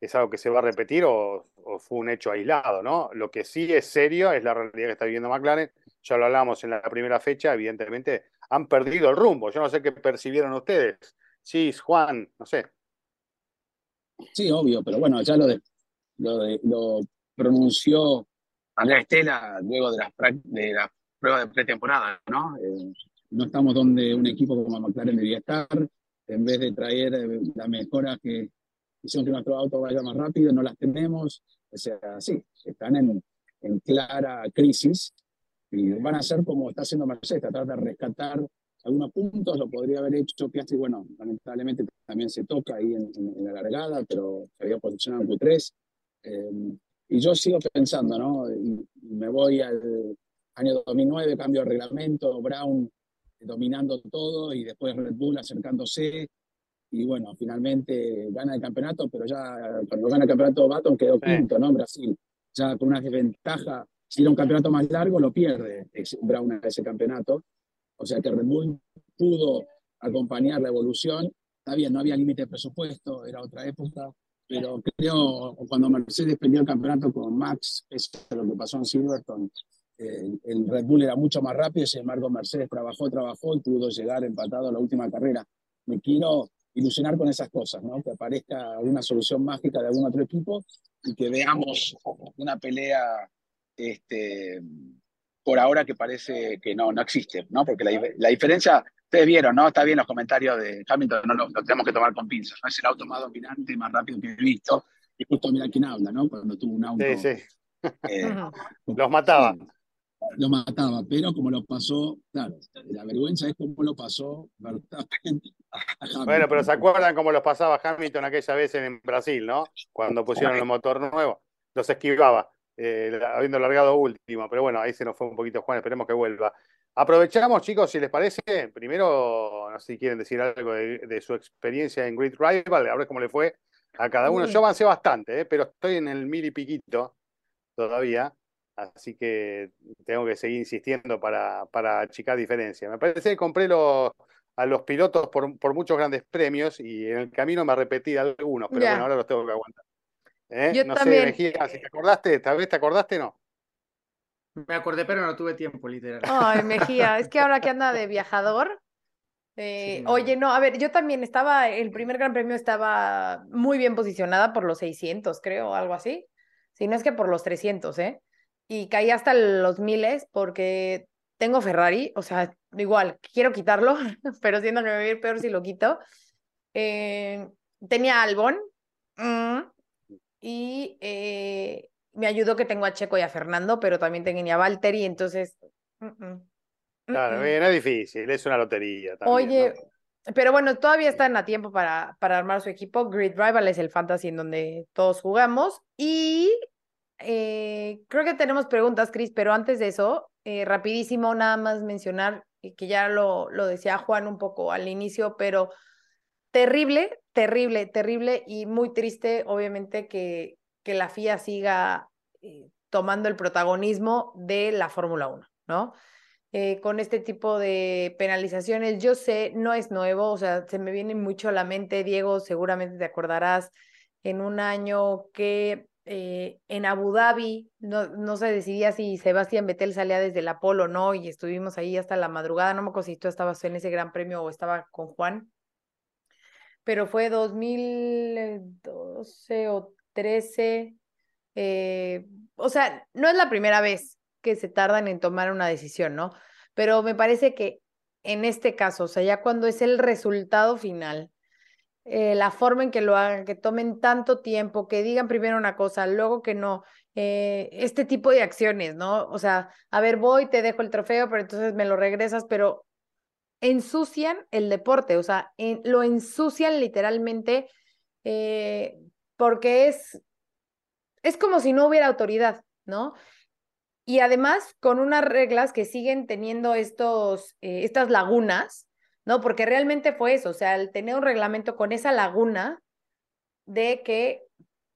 es algo que se va a repetir o, fue un hecho aislado, ¿no? Lo que sí es serio es la realidad que está viviendo McLaren. Ya lo hablamos en la primera fecha, evidentemente han perdido el rumbo. Yo no sé qué percibieron ustedes. Sí, Juan, no sé. Sí, obvio, pero bueno, ya lo, lo, pronunció Andrea Estela luego de las, de pruebas de pretemporada, ¿no? Eh, no estamos donde un equipo como McLaren debería estar. En vez de traer eh, la mejora que hicieron que nuestro auto vaya más rápido, no las tenemos. O sea, sí, están en, en clara crisis y van a ser como está haciendo Mercedes, tratar de rescatar algunos puntos, lo podría haber hecho Piastri, bueno, lamentablemente también se toca ahí en, la largada, pero se había posicionado en Q3. Eh, y yo sigo pensando, ¿no? me voy al año 2009, cambio de reglamento, Brown dominando todo y después Red Bull acercándose y bueno, finalmente gana el campeonato, pero ya cuando gana el campeonato Baton quedó quinto, ¿no? En Brasil. Ya con una desventaja, si era un campeonato más largo, lo pierde Brown a ese campeonato. O sea que Red Bull pudo acompañar la evolución. Está bien, no había límite de presupuesto, era otra época, pero creo cuando Mercedes perdió el campeonato con Max, eso es lo que pasó en Silverstone, el, el Red Bull era mucho más rápido, sin embargo Mercedes trabajó, trabajó y pudo llegar empatado a la última carrera. Me quiero ilusionar con esas cosas, ¿no? Que aparezca una solución mágica de algún otro equipo y que veamos una pelea este, por ahora que parece que no, no existe, ¿no? Porque la, la diferencia, ustedes vieron, ¿no? Está bien los comentarios de Hamilton, no lo, tenemos que tomar con pinzas, ¿no? Es el auto más dominante, más rápido que he visto. Y justo mira quién habla, ¿no? Cuando tuvo un auto. Sí, sí. eh, (laughs) Los mataba. Lo mataba, pero como lo pasó, claro, la vergüenza es como lo pasó Verstappen a. Bueno, pero ¿se acuerdan cómo los pasaba Hamilton aquella vez en Brasil, no? Cuando pusieron el motor nuevo, los esquivaba, eh, habiendo largado último. Pero bueno, ahí se nos fue un poquito Juan, esperemos que vuelva. Aprovechamos, chicos, si les parece, primero, no sé si quieren decir algo de, de su experiencia en Grid Rival, a ver cómo le fue a cada uno. Yo avancé bastante, eh, pero estoy en el mil y piquito todavía. Así que tengo que seguir insistiendo para, para achicar diferencia. Me parece que compré los, a los pilotos por, por muchos grandes premios y en el camino me repetí algunos, pero Ya. bueno, ahora los tengo que aguantar. ¿Eh? Yo no también. sé, Mejía, si te acordaste, esta vez te acordaste, no. Me acordé, pero no tuve tiempo, literal. Ay, Mejía, es que ahora que anda de (laughs) viajador. eh, Sí, no. Oye, no, a ver, yo también estaba, el primer Gran Premio estaba muy bien posicionada por los 600, creo, algo así. Si no es que por los 300, ¿eh? Y caí hasta los miles porque tengo Ferrari, o sea, igual, quiero quitarlo, (laughs) pero siento que me va a ir peor si lo quito. Eh, tenía Albon mm, y eh, me ayudó que tengo a Checo y a Fernando, pero también tenía a Valtteri, entonces... mm, mm, Claro, bien, es difícil, es una lotería también. Oye, ¿no? pero bueno, todavía están a tiempo para, para armar su equipo. Grid Rival es el fantasy en donde todos jugamos. Y eh, creo que tenemos preguntas, Chris, pero antes de eso, eh, rapidísimo, nada más mencionar eh, que ya lo, lo decía Juan un poco al inicio, pero terrible, terrible, terrible y muy triste, obviamente, que, que la FIA siga tomando el protagonismo de la Fórmula 1, ¿no? con este tipo de penalizaciones. Yo sé, no es nuevo, o sea, se me viene mucho a la mente, Diego, seguramente te acordarás, en un año que eh, en Abu Dhabi no, no se decidía si Sebastián Vettel salía desde el Apolo o no, y estuvimos ahí hasta la madrugada, no me acuerdo si tú estabas en ese gran premio o estaba con Juan, pero fue 2012 o 13, eh, o sea, no es la primera vez que se tardan en tomar una decisión, ¿no? Pero me parece que en este caso, o sea, ya cuando es el resultado final, eh, la forma en que lo hagan, que tomen tanto tiempo, que digan primero una cosa, luego que no, eh, este tipo de acciones, ¿no? O sea, a ver, voy, te dejo el trofeo, pero entonces me lo regresas, pero ensucian el deporte, o sea, lo ensucian literalmente eh, porque es, es como si no hubiera autoridad, ¿no? Y además con unas reglas que siguen teniendo estos, estas lagunas, ¿no? Porque realmente fue eso, o sea, el tener un reglamento con esa laguna de que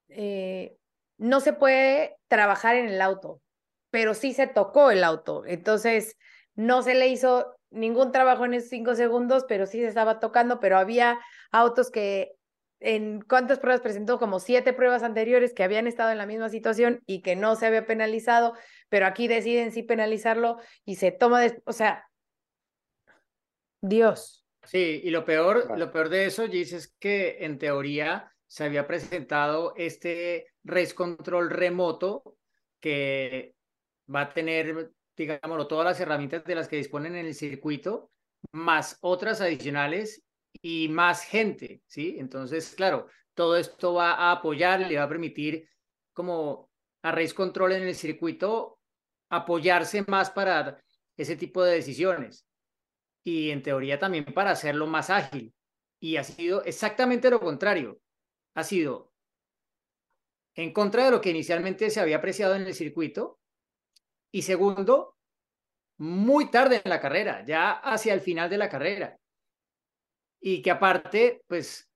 eh, no se puede trabajar en el auto, pero sí se tocó el auto. Entonces, no se le hizo ningún trabajo en esos cinco segundos, pero sí se estaba tocando, pero había autos que en cuántas pruebas presentó, como siete pruebas anteriores que habían estado en la misma situación y que no se había penalizado, pero aquí deciden sí penalizarlo y se toma, des- o sea, Dios. Sí, y lo peor, Claro. lo peor de eso, Gis, es que en teoría se había presentado este race control remoto que va a tener, digámoslo, todas las herramientas de las que disponen en el circuito, más otras adicionales y más gente, ¿sí? Entonces, claro, todo esto va a apoyar, le va a permitir como a race control en el circuito apoyarse más para ese tipo de decisiones y en teoría también para hacerlo más ágil. Y ha sido exactamente lo contrario. Ha sido en contra de lo que inicialmente se había apreciado en el circuito. Y segundo, muy tarde en la carrera, ya hacia el final de la carrera. Y que aparte, pues,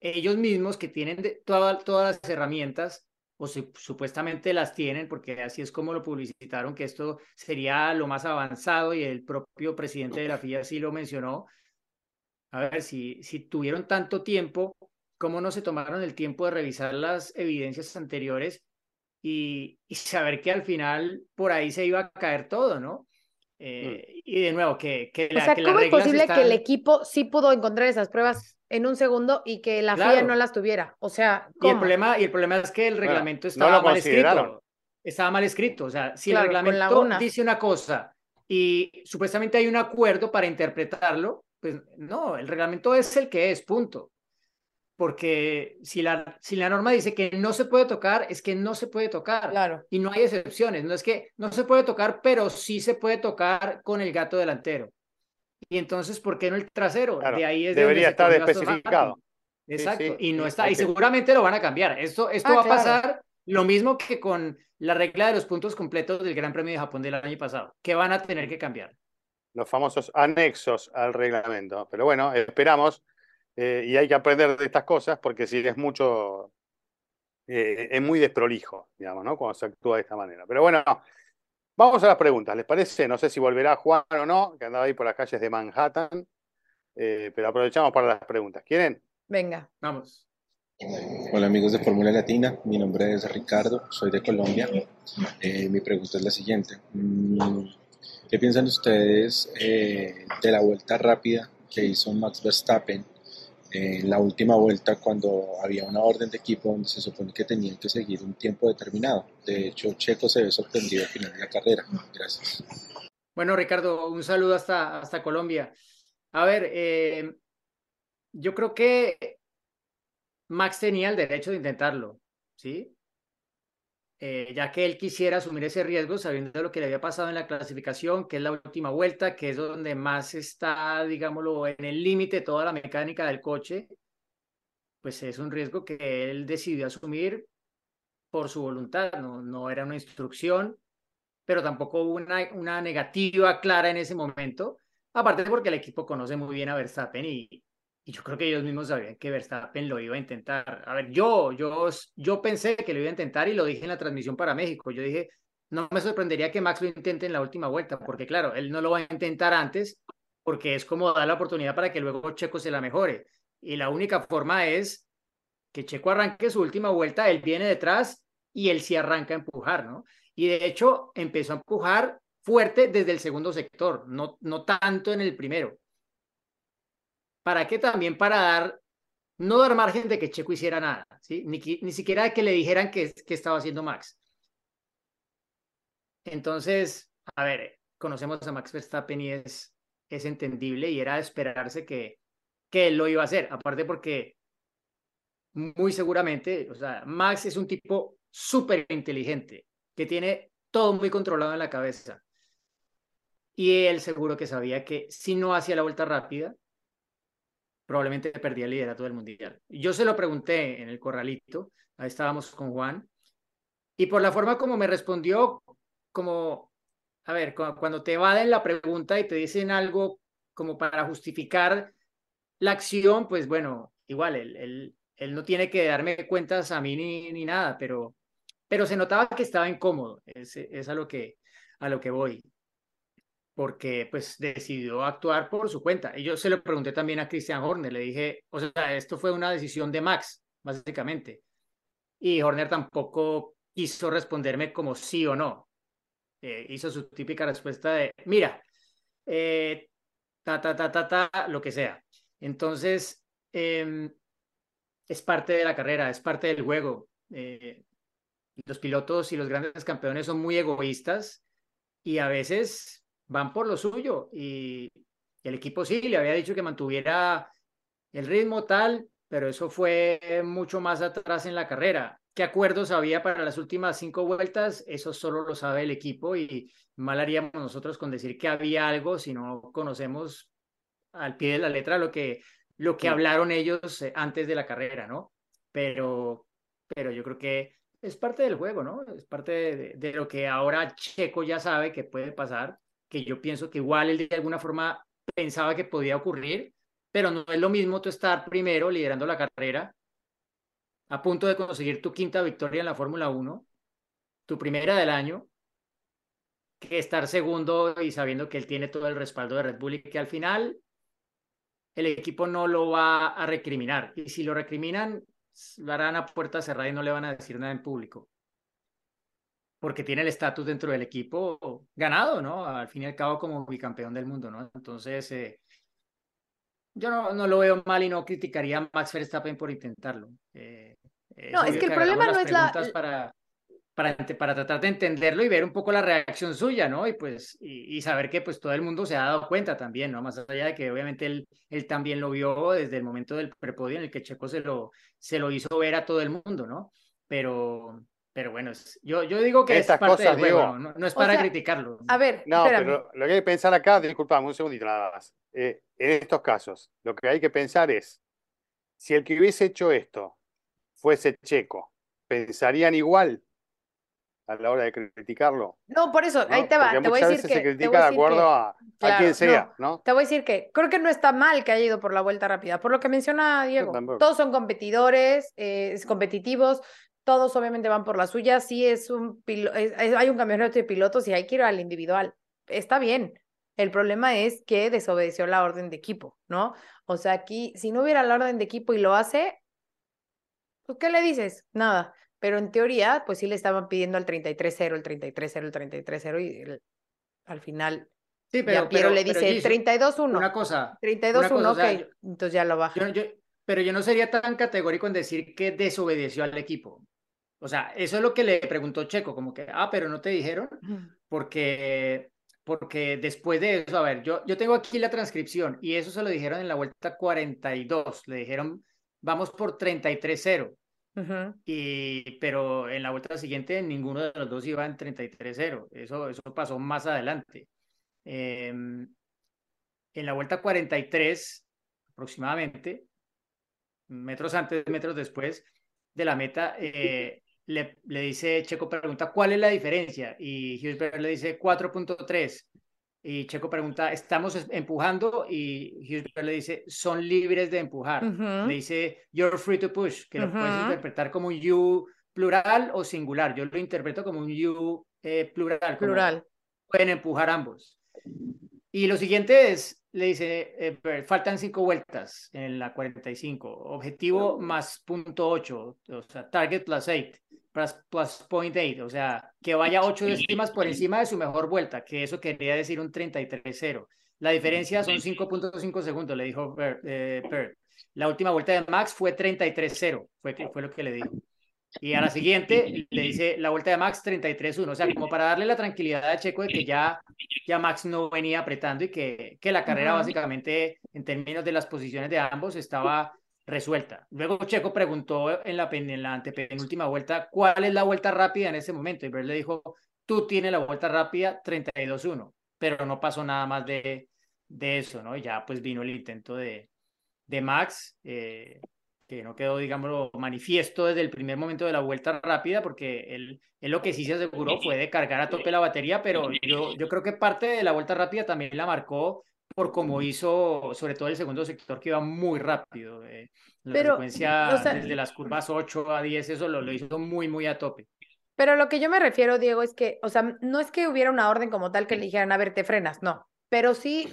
ellos mismos que tienen todas las herramientas, o su- supuestamente las tienen, porque así es como lo publicitaron, que esto sería lo más avanzado y el propio presidente de la FIA sí lo mencionó. A ver, si, si tuvieron tanto tiempo, ¿cómo no se tomaron el tiempo de revisar las evidencias anteriores y, y saber que al final por ahí se iba a caer todo, ¿no? Eh, y de nuevo, que, que O la, sea, que ¿cómo es posible que el están- equipo sí pudo encontrar esas pruebas en un segundo y que la FIA Claro. no las tuviera? O sea, Y el ¿cómo? problema, y el problema es que el Bueno, reglamento no estaba lo mal escrito. Estaba mal escrito. O sea, si Claro, el reglamento lagunas. dice una cosa y supuestamente hay un acuerdo para interpretarlo, pues no, el reglamento es el que es, punto. Porque si la, si la norma dice que no se puede tocar, es que no se puede tocar. Claro. Y no hay excepciones. No es que no se puede tocar, pero sí se puede tocar con el gato delantero. Y entonces, ¿por qué no el trasero? Claro, De ahí es de debería estar especificado. Exacto. sí, y no sí, está. Y ok. seguramente lo van a cambiar. Esto, esto Ah, va a claro. pasar lo mismo que con la regla de los puntos completos del Gran Premio de Japón del año pasado, que van a tener que cambiar. Los famosos anexos al reglamento. Pero bueno, esperamos. Eh, y hay que aprender de estas cosas porque si es mucho. eh, es muy desprolijo, digamos, ¿no? Cuando se actúa de esta manera. Pero bueno, vamos a las preguntas, ¿les parece? No sé si volverá Juan o no, que andaba ahí por las calles de Manhattan. eh, pero aprovechamos para las preguntas. ¿Quieren? Venga. Vamos. Hola amigos de Fórmula Latina, mi nombre es Ricardo, soy de Colombia. Eh, mi pregunta es la siguiente. Mm, ¿Qué piensan ustedes eh, de la vuelta rápida que hizo Max Verstappen en la última vuelta cuando había una orden de equipo donde se supone que tenían que seguir un tiempo determinado? De hecho, Checo se ve sorprendido al final de la carrera. Gracias. Bueno, Ricardo, un saludo hasta, hasta Colombia. A ver, eh, yo creo que Max tenía el derecho de intentarlo, ¿sí? Eh, ya que él quisiera asumir ese riesgo sabiendo lo que le había pasado en la clasificación, que es la última vuelta, que es donde más está, digámoslo, en el límite toda la mecánica del coche, pues es un riesgo que él decidió asumir por su voluntad, no, no era una instrucción, pero tampoco hubo una, una negativa clara en ese momento, aparte porque el equipo conoce muy bien a Verstappen y, y yo creo que ellos mismos sabían que Verstappen lo iba a intentar. A ver, yo, yo, yo pensé que lo iba a intentar y lo dije en la transmisión para México. Yo dije, no me sorprendería que Max lo intente en la última vuelta, porque claro, él no lo va a intentar antes, porque es como dar la oportunidad para que luego Checo se la mejore. Y la única forma es que Checo arranque su última vuelta, él viene detrás y él sí arranca a empujar, ¿no? Y de hecho empezó a empujar fuerte desde el segundo sector, no, no tanto en el primero. ¿Para qué? También para dar, no dar margen de que Checo hiciera nada, ¿sí? Ni, ni siquiera que le dijeran que, que estaba haciendo Max. Entonces, a ver, conocemos a Max Verstappen y es, es entendible y era de esperarse que, que él lo iba a hacer, aparte porque muy seguramente, o sea, Max es un tipo súper inteligente, que tiene todo muy controlado en la cabeza. Y él seguro que sabía que si no hacía la vuelta rápida, probablemente perdía el liderato del mundial. Yo se lo pregunté en el corralito, ahí estábamos con Juan, y por la forma como me respondió, como, a ver, cuando te evaden la pregunta y te dicen algo como para justificar la acción, pues bueno, igual, él, él, él no tiene que darme cuentas a mí ni, ni nada, pero, pero se notaba que estaba incómodo, es, es a, lo que, a lo que voy porque pues decidió actuar por su cuenta. Y yo se lo pregunté también a Christian Horner, le dije, o sea, esto fue una decisión de Max, básicamente. Y Horner tampoco quiso responderme como sí o no. Eh, hizo su típica respuesta de, mira, eh, ta, ta, ta, ta, ta, lo que sea. Entonces, eh, es parte de la carrera, es parte del juego. Eh, los pilotos y los grandes campeones son muy egoístas y a veces van por lo suyo y el equipo sí le había dicho que mantuviera el ritmo tal, pero eso fue mucho más atrás en la carrera. ¿Qué acuerdos había para las últimas cinco vueltas? Eso solo lo sabe el equipo y mal haríamos nosotros con decir que había algo si no conocemos al pie de la letra lo que, lo que sí. hablaron ellos antes de la carrera, ¿no? Pero, pero yo creo que es parte del juego, ¿no? Es parte de, de lo que ahora Checo ya sabe que puede pasar que yo pienso que igual él de alguna forma pensaba que podía ocurrir, pero no es lo mismo tú estar primero liderando la carrera, a punto de conseguir tu quinta victoria en la Fórmula 1, tu primera del año, que estar segundo y sabiendo que él tiene todo el respaldo de Red Bull y que al final el equipo no lo va a recriminar. Y si lo recriminan, lo harán a puerta cerrada y no le van a decir nada en público. Porque tiene el estatus dentro del equipo ganado, ¿no? Al fin y al cabo como bicampeón del mundo, ¿no? Entonces, eh, yo no, no, lo veo mal y no criticaría a Max Verstappen por intentarlo. Eh, no, es que el problema no es la... Para, para, para, tratar de entenderlo y ver un poco la reacción suya, ¿no? Y pues, y, saber que pues todo el mundo se ha dado cuenta también, ¿no? Más allá de que obviamente él, él también lo vio desde el momento del prepodio en el que Checo se lo, se lo hizo ver a todo el mundo, ¿no? Pero, pero bueno, yo, yo digo que Estas es parte cosas, del juego, no, es para criticarlo. A ver, no, pero lo que hay que pensar acá, disculpame un segundito nada más. Eh, en estos casos, lo que hay que pensar es, si el que hubiese hecho esto fuese checo, ¿pensarían igual a la hora de criticarlo? No, por eso, ahí te va, te voy a decir que... se critica de acuerdo a, quien sea, no, Te voy a decir que creo que no está mal que haya ido por la vuelta rápida, por lo que menciona Diego. Todos son competidores, eh, competitivos, todos obviamente van por la suya, sí es un hay un campeonato de pilotos y hay que ir al individual. Está bien. El problema es que desobedeció la orden de equipo, ¿no? O sea, aquí, si no hubiera la orden de equipo y lo hace, pues, ¿qué le dices? Nada. Pero en teoría, pues sí le estaban pidiendo al 33-0, el 33-0, el 33-0 y al final Sí, pero, pero le dice 32-1. Una cosa. 32-1, ok. entonces ya lo baja. pero yo no sería tan categórico en decir que desobedeció al equipo. O sea, eso es lo que le preguntó Checo, como que, ah, pero no te dijeron, porque, porque después de eso, a ver, yo, yo tengo aquí la transcripción y eso se lo dijeron en la vuelta 42, le dijeron, vamos por 33-0. y, pero en la vuelta siguiente ninguno de los dos iba en 33-0. Eso, eso pasó más adelante. Em, en la vuelta 43, aproximadamente, metros antes, metros después de la meta, eh, le, le, dice, Checo pregunta, ¿cuál es la diferencia? Y Hughes le dice 4.3. Y Checo pregunta, ¿estamos empujando? Y Hughes le dice, son libres de empujar. Le dice, you're free to push, que lo puedes interpretar como un you plural o singular. Yo lo interpreto como un you eh, plural. Plural. Pueden empujar ambos. Y lo siguiente es, le dice, eh, faltan cinco vueltas en la 45, objetivo más punto 8, o sea, target plus 8 plus, point eight, o sea, que vaya ocho décimas por encima de su mejor vuelta, que eso quería decir un 33-0. La diferencia son 5.5 segundos, le dijo eh, Bert. La última vuelta de Max fue 33-0, fue, fue lo que le dijo. Y a la siguiente le dice la vuelta de Max 33-1, o sea, como para darle la tranquilidad a Checo de que ya, ya Max no venía apretando y que, que la carrera básicamente en términos de las posiciones de ambos estaba resuelta. Luego Checo preguntó en la, en la antepenúltima vuelta cuál es la vuelta rápida en ese momento y Bert le dijo, tú tienes la vuelta rápida 32-1, pero no pasó nada más de, de eso, ¿no? Ya pues vino el intento de, de Max, eh, que no quedó, digamos, manifiesto desde el primer momento de la vuelta rápida, porque él, él, lo que sí se aseguró fue de cargar a tope la batería, pero yo, yo creo que parte de la vuelta rápida también la marcó por como hizo, sobre todo el segundo sector, que iba muy rápido. Eh, la pero, secuencia desde las curvas 8 a 10, eso lo, lo hizo muy, muy a tope. Pero lo que yo me refiero, Diego, es que, o sea, no es que hubiera una orden como tal que le dijeran, a ver, te frenas, no. Pero sí,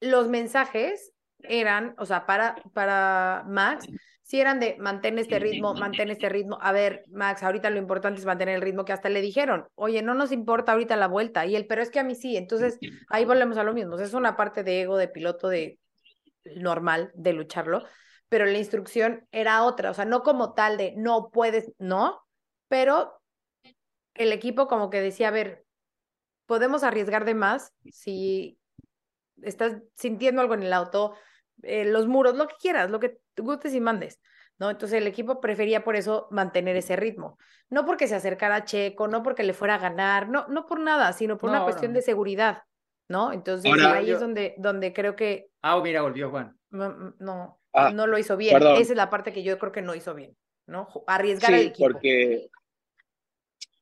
los mensajes eran, o sea, para, para Max, si eran de mantén este ritmo, mantén este ritmo. A ver, Max, ahorita lo importante es mantener el ritmo que hasta le dijeron, oye, no nos importa ahorita la vuelta. Y él, pero es que a mí sí. Entonces, ahí volvemos a lo mismo. Es una parte de ego de piloto de normal de lucharlo, pero la instrucción era otra. O sea, no como tal de no puedes, no, pero el equipo como que decía, a ver, podemos arriesgar de más si estás sintiendo algo en el auto, eh, los muros, lo que quieras, lo que gustes y mandes, ¿no? Entonces el equipo prefería por eso mantener ese ritmo. No porque se acercara a Checo, no porque le fuera a ganar, no, no por nada, sino por una cuestión de seguridad, ¿no? Entonces ahí es donde, donde creo que... Ah, mira, volvió Juan. No, no, ah, lo hizo bien. Esa es la parte que yo creo que no hizo bien, ¿no? Arriesgar al equipo. porque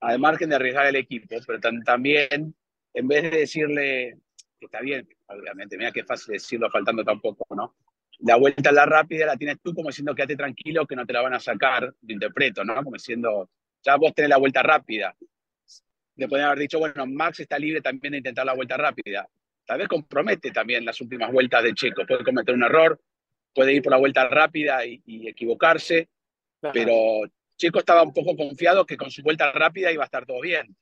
al margen de arriesgar el equipo, pero también en vez de decirle, que está bien, obviamente, mira qué fácil decirlo faltando tampoco, ¿no? La vuelta a la rápida la tienes tú como diciendo quédate tranquilo que no te la van a sacar, de interpreto, ¿no? Como diciendo, ya vos tenés la vuelta rápida. Le podrían haber dicho, bueno, Max está libre también de intentar la vuelta rápida. Tal vez compromete también las últimas vueltas de Checo. Puede cometer un error, puede ir por la vuelta rápida y, equivocarse, pero Checo estaba un poco confiado que con su vuelta rápida iba a estar todo bien.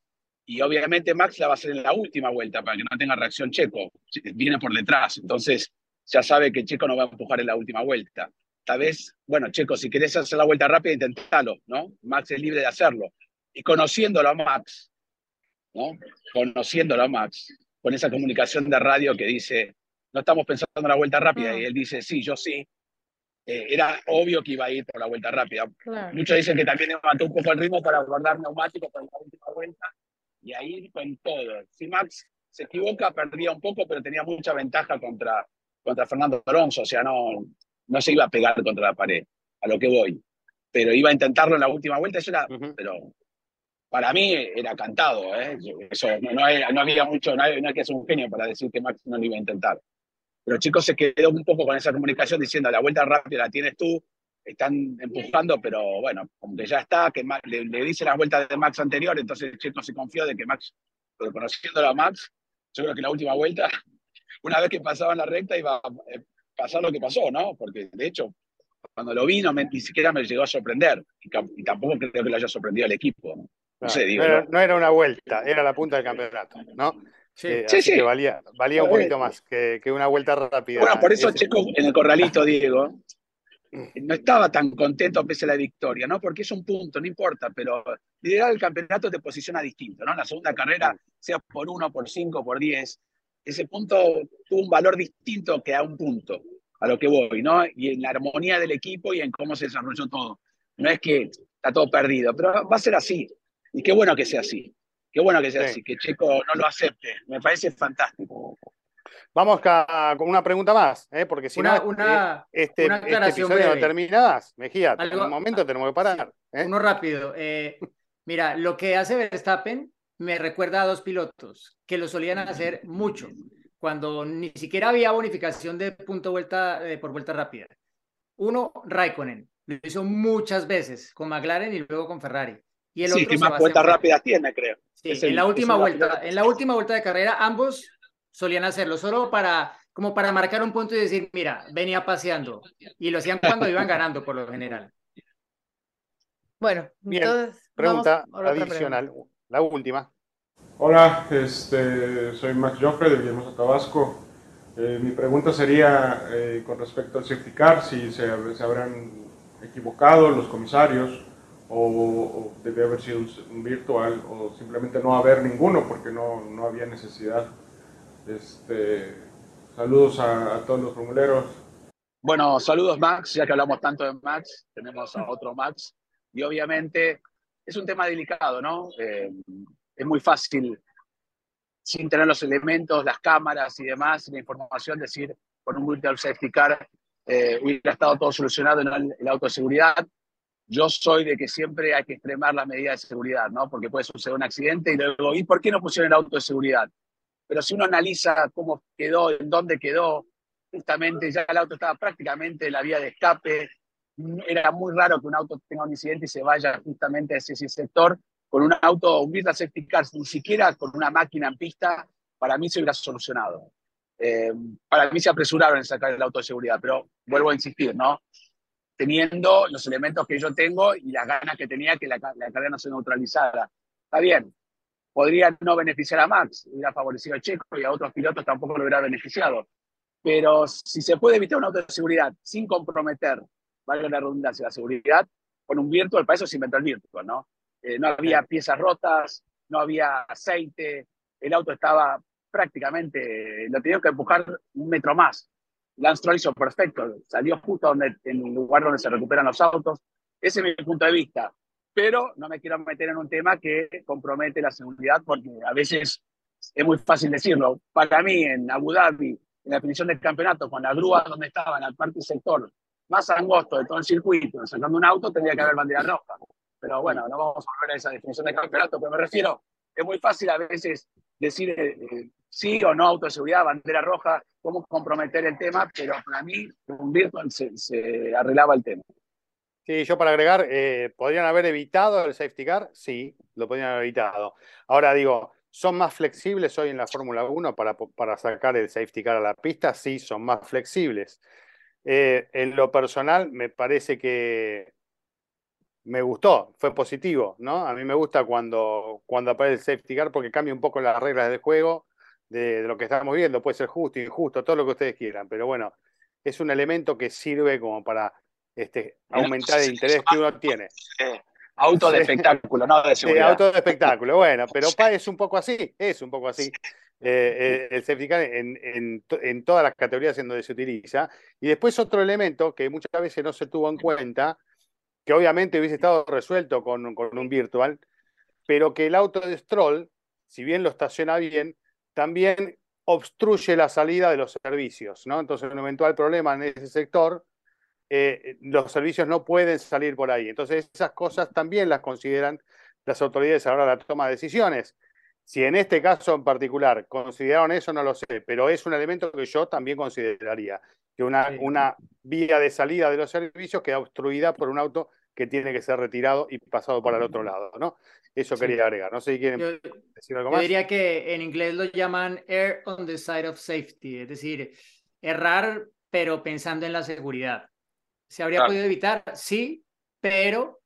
y obviamente Max la va a hacer en la última vuelta para que no tenga reacción Checo. Viene por detrás, entonces ya sabe que Checo no va a empujar en la última vuelta. Tal vez, bueno, Checo, si querés hacer la vuelta rápida, intentalo, ¿no? Max es libre de hacerlo. Y conociéndolo a Max, ¿no? Conociéndolo a Max, con esa comunicación de radio que dice, no estamos pensando en la vuelta rápida, y él dice, sí, yo sí, eh, era obvio que iba a ir por la vuelta rápida. Muchos dicen que también mató un poco el ritmo para guardar neumáticos para la última vuelta y ahí con todo. Si Max se equivoca, perdía un poco, pero tenía mucha ventaja contra, contra Fernando Alonso, o sea, no, no se iba a pegar contra la pared, a lo que voy. Pero iba a intentarlo en la última vuelta, eso era, pero para mí era cantado, ¿eh? Eso, no, no, había mucho, no, hay, que ser un genio para decir que Max no lo iba a intentar. Pero chicos se quedó un poco con esa comunicación diciendo, la vuelta rápida la tienes tú, están empujando, pero bueno, como que ya está, que le, dice las vueltas de Max anterior, entonces Checo se confió de que Max, pero conociéndolo a Max, yo creo que la última vuelta, una vez que pasaban la recta, iba a eh, pasar lo que pasó, ¿no? Porque de hecho, cuando lo vi, no ni siquiera me llegó a sorprender, y, tampoco creo que lo haya sorprendido al equipo. No, sé, digo, no, era, una vuelta, era la punta del campeonato, ¿no? Sí, eh, sí, sí. Que valía, valía un poquito más que, que, una vuelta rápida. Bueno, por eso Checo en el corralito, Diego, (laughs) no estaba tan contento pese a la victoria, ¿no? Porque es un punto, no importa, pero liderar el campeonato te posiciona distinto, ¿no? La segunda carrera, sea por uno, por cinco, por diez, ese punto tuvo un valor distinto que a un punto, a lo que voy, ¿no? Y en la armonía del equipo y en cómo se desarrolló todo. No es que está todo perdido, pero va a ser así. Y qué bueno que sea así. Qué bueno que sea así, que Checo no lo acepte. Me parece fantástico. Vamos con una pregunta más, ¿eh? porque si no, eh, este, este episodio no termina Mejía, en un momento tenemos que parar. ¿eh? Uno rápido. mira, lo que hace Verstappen me recuerda a dos pilotos que lo solían hacer mucho, cuando ni siquiera había bonificación de punto vuelta por vuelta rápida. Uno, Raikkonen, lo hizo muchas veces con McLaren y luego con Ferrari. Y el sí, otro que más vueltas rápidas tiene, creo. Sí, en la última vuelta, en la última vuelta de carrera, ambos solían hacerlo, solo para, como para marcar un punto y decir, mira, venía paseando. Y lo hacían cuando iban ganando, por lo general. Bueno, entonces. Pregunta adicional, la última. Hola, este, soy Max Joffre de Villahermosa, Tabasco. Eh, mi pregunta sería eh, con respecto al safety car, si se, habrán equivocado los comisarios o, debe haber sido un, virtual o simplemente no haber ninguno porque no, no había necesidad. Este, saludos a, todos los formuleros. Bueno, saludos Max, ya que hablamos tanto de Max, tenemos a otro Max y obviamente es un tema delicado, ¿no? Eh, es muy fácil, sin tener los elementos, las cámaras y demás, la información, decir, con un virtual safety car eh, hubiera estado todo solucionado en el, auto de seguridad. Yo soy de que siempre hay que extremar las medidas de seguridad, ¿no? Porque puede suceder un accidente y luego, ¿y por qué no pusieron el auto de seguridad? pero si uno analiza cómo quedó, en dónde quedó, justamente ya el auto estaba prácticamente en la vía de escape, era muy raro que un auto tenga un incidente y se vaya justamente a ese, sector con un auto, un Virtual Safety Car, ni siquiera con una máquina en pista, para mí se hubiera solucionado. Eh, para mí se apresuraron en sacar el auto de seguridad, pero vuelvo a insistir, ¿no? Teniendo los elementos que yo tengo y las ganas que tenía que la, la no se neutralizara. Está bien, podría no beneficiar a Max, hubiera favorecido a Checo y a otros pilotos tampoco lo hubiera beneficiado. Pero si se puede evitar un auto de seguridad sin comprometer, valga la redundancia, la seguridad, con un virtual, para eso se inventó el virtual, ¿no? Eh, no había piezas rotas, no había aceite, el auto estaba prácticamente, lo tenían que empujar un metro más. Lance Stroll hizo perfecto, salió justo donde, en el lugar donde se recuperan los autos. Ese es mi punto de vista pero no me quiero meter en un tema que compromete la seguridad porque a veces es muy fácil decirlo. Para mí, en Abu Dhabi, en la definición del campeonato, con la grúa donde estaba, en la parte sector más angosto de todo el circuito, sacando un auto, tendría que haber bandera roja. Pero bueno, no vamos a volver a esa definición del campeonato, pero me refiero, es muy fácil a veces decir eh, eh, sí o no auto de seguridad, bandera roja, cómo comprometer el tema, pero para mí, un virtual se arreglaba el tema. Sí, yo para agregar, eh, ¿podrían haber evitado el safety car? Sí, lo podrían haber evitado. Ahora digo, ¿son más flexibles hoy en la Fórmula 1 para, para sacar el safety car a la pista? Sí, son más flexibles. Eh, en lo personal, me parece que me gustó, fue positivo, ¿no? A mí me gusta cuando, cuando aparece el safety car porque cambia un poco las reglas del juego de, de lo que estamos viendo. Puede ser justo, injusto, todo lo que ustedes quieran, pero bueno, es un elemento que sirve como para este, aumentar el interés que uno tiene. Eh, auto de espectáculo, no de Sí, seguridad. auto de espectáculo, bueno, pero es un poco así, es un poco así. Eh, eh, el safety car en, en to- en todas las categorías en donde se utiliza. Y después otro elemento que muchas veces no se tuvo en cuenta, que obviamente hubiese estado resuelto con, con un virtual, pero que el auto de Stroll, si bien lo estaciona bien, también obstruye la salida de los servicios, ¿no? Entonces, un eventual problema en ese sector, eh, los servicios no pueden salir por ahí. Entonces, esas cosas también las consideran las autoridades a la hora de la toma de decisiones. Si en este caso en particular consideraron eso, no lo sé, pero es un elemento que yo también consideraría, que una, una vía de salida de los servicios queda obstruida por un auto que tiene que ser retirado y pasado para el otro lado, ¿no? Eso Sí. quería agregar. No sé si quieren Yo, decir algo yo más. diría que en inglés lo llaman err on the side of safety, es decir, errar pero pensando en la seguridad. ¿Se habría Claro. podido evitar? Sí, pero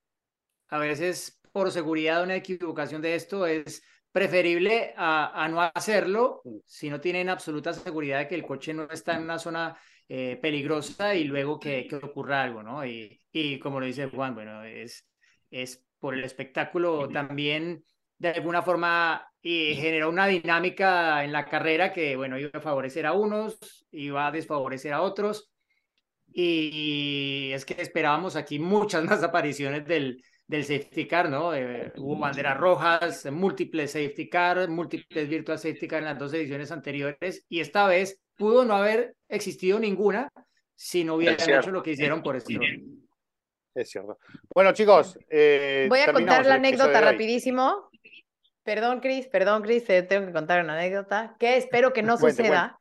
a veces por seguridad una equivocación de esto es preferible a, no hacerlo si no tienen absoluta seguridad de que el coche no está en una zona eh, peligrosa y luego que, que ocurra algo, ¿no? Y, como lo dice Juan, bueno, es, es por el espectáculo también de alguna forma y generó una dinámica en la carrera que, bueno, iba a favorecer a unos, iba a desfavorecer a otros. Y es que esperábamos aquí muchas más apariciones del, del safety car, ¿no? Eh, hubo banderas rojas, múltiples safety car, múltiples virtual safety car en las dos ediciones anteriores. Y esta vez pudo no haber existido ninguna si no hubieran hecho lo que hicieron por Stroll. Es cierto. Bueno, chicos, eh, Voy a contar la anécdota rapidísimo. Perdón, Cris, perdón, Cris, te tengo que contar una anécdota que espero que no (laughs) Cuente, suceda.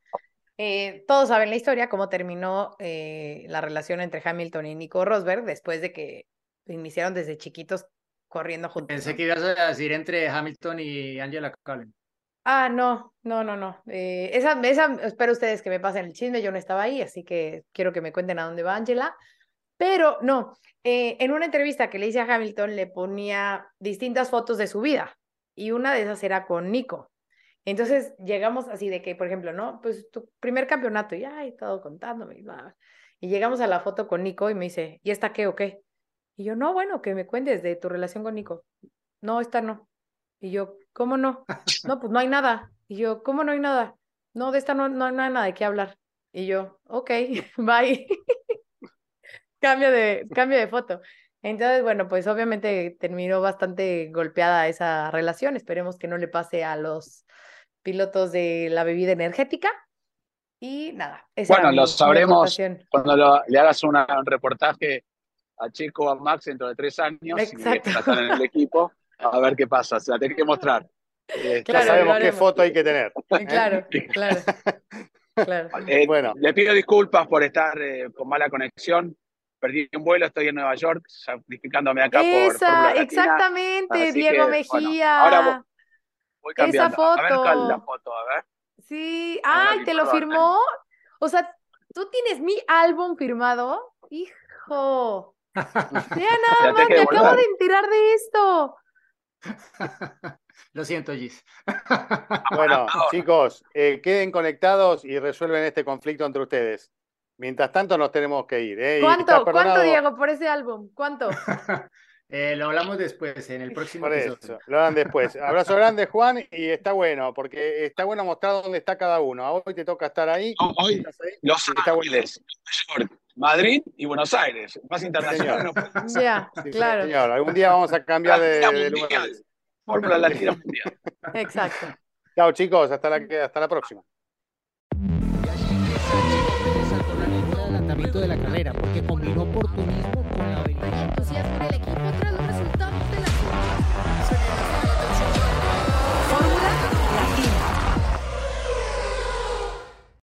Eh, todos saben la historia, cómo terminó eh, la relación entre Hamilton y Nico Rosberg después de que iniciaron desde chiquitos corriendo juntos. Pensé que ibas a decir entre Hamilton y Angela Cullen. Ah, no, no, no, no. Eh, esa, esa, espero ustedes que me pasen el chisme, yo no estaba ahí, así que quiero que me cuenten a dónde va Angela. Pero no, eh, en una entrevista que le hice a Hamilton le ponía distintas fotos de su vida y una de esas era con Nico. Entonces llegamos así de que, por ejemplo, ¿no? Pues tu primer campeonato, y ay, todo contándome. Y llegamos a la foto con Nico y me dice, ¿y esta qué o qué? Y yo, no, bueno, que me cuentes de tu relación con Nico. No, esta no. Y yo, ¿cómo no? No, pues no hay nada. Y yo, ¿cómo no hay nada? No, de esta no, no, no hay nada de qué hablar. Y yo, ok, (laughs) bye. (laughs) cambio de, cambio de foto. Entonces, bueno, pues obviamente terminó bastante golpeada esa relación. Esperemos que no le pase a los pilotos de la bebida energética. Y nada, esa Bueno, lo sabremos cuando lo- le hagas una- un reportaje a Chico o a Max dentro de tres años, si Exacto. están en el equipo, a ver qué pasa. Se la tenés que mostrar. Este, Claro, ya sabemos lo qué foto hay que tener. Eh, Claro, claro, claro. Eh, Bueno. Le pido disculpas por estar eh, con mala conexión. Perdí un vuelo, estoy en Nueva York, sacrificándome acá por Esa, Fórmula Latina. exactamente, Así Diego que, bueno, Mejía. ahora voy- Voy esa cambiando. A ver la foto. foto, a ver. Sí, ay, ver, ¿te lo firmó? O sea, ¿tú tienes mi álbum firmado? Hijo, (laughs) ya nada más, me acabo de enterar de esto. (laughs) Lo siento, Gis. Bueno, (laughs) chicos, eh, queden conectados y resuelven este conflicto entre ustedes. Mientras tanto, nos tenemos que ir. ¿eh? ¿Cuánto? ¿Cuánto, Diego, por ese álbum? ¿Cuánto? Eh, lo hablamos después, en el próximo Por episodio. eso, lo harán después. Abrazo grande, Juan, y está bueno, porque está bueno mostrar dónde está cada uno. Hoy te toca estar ahí. Hoy, ¿Estás ahí? Los Está bueno. Ángeles, Nueva York, Madrid y Buenos Aires. Más internacional. no puede ser. Ya, Sí, claro, Señor, algún día vamos a cambiar de, Latina de Mundial. lugar. Fórmula Latina Mundial. exacto. Chao, chicos, hasta la, hasta la próxima. de la carrera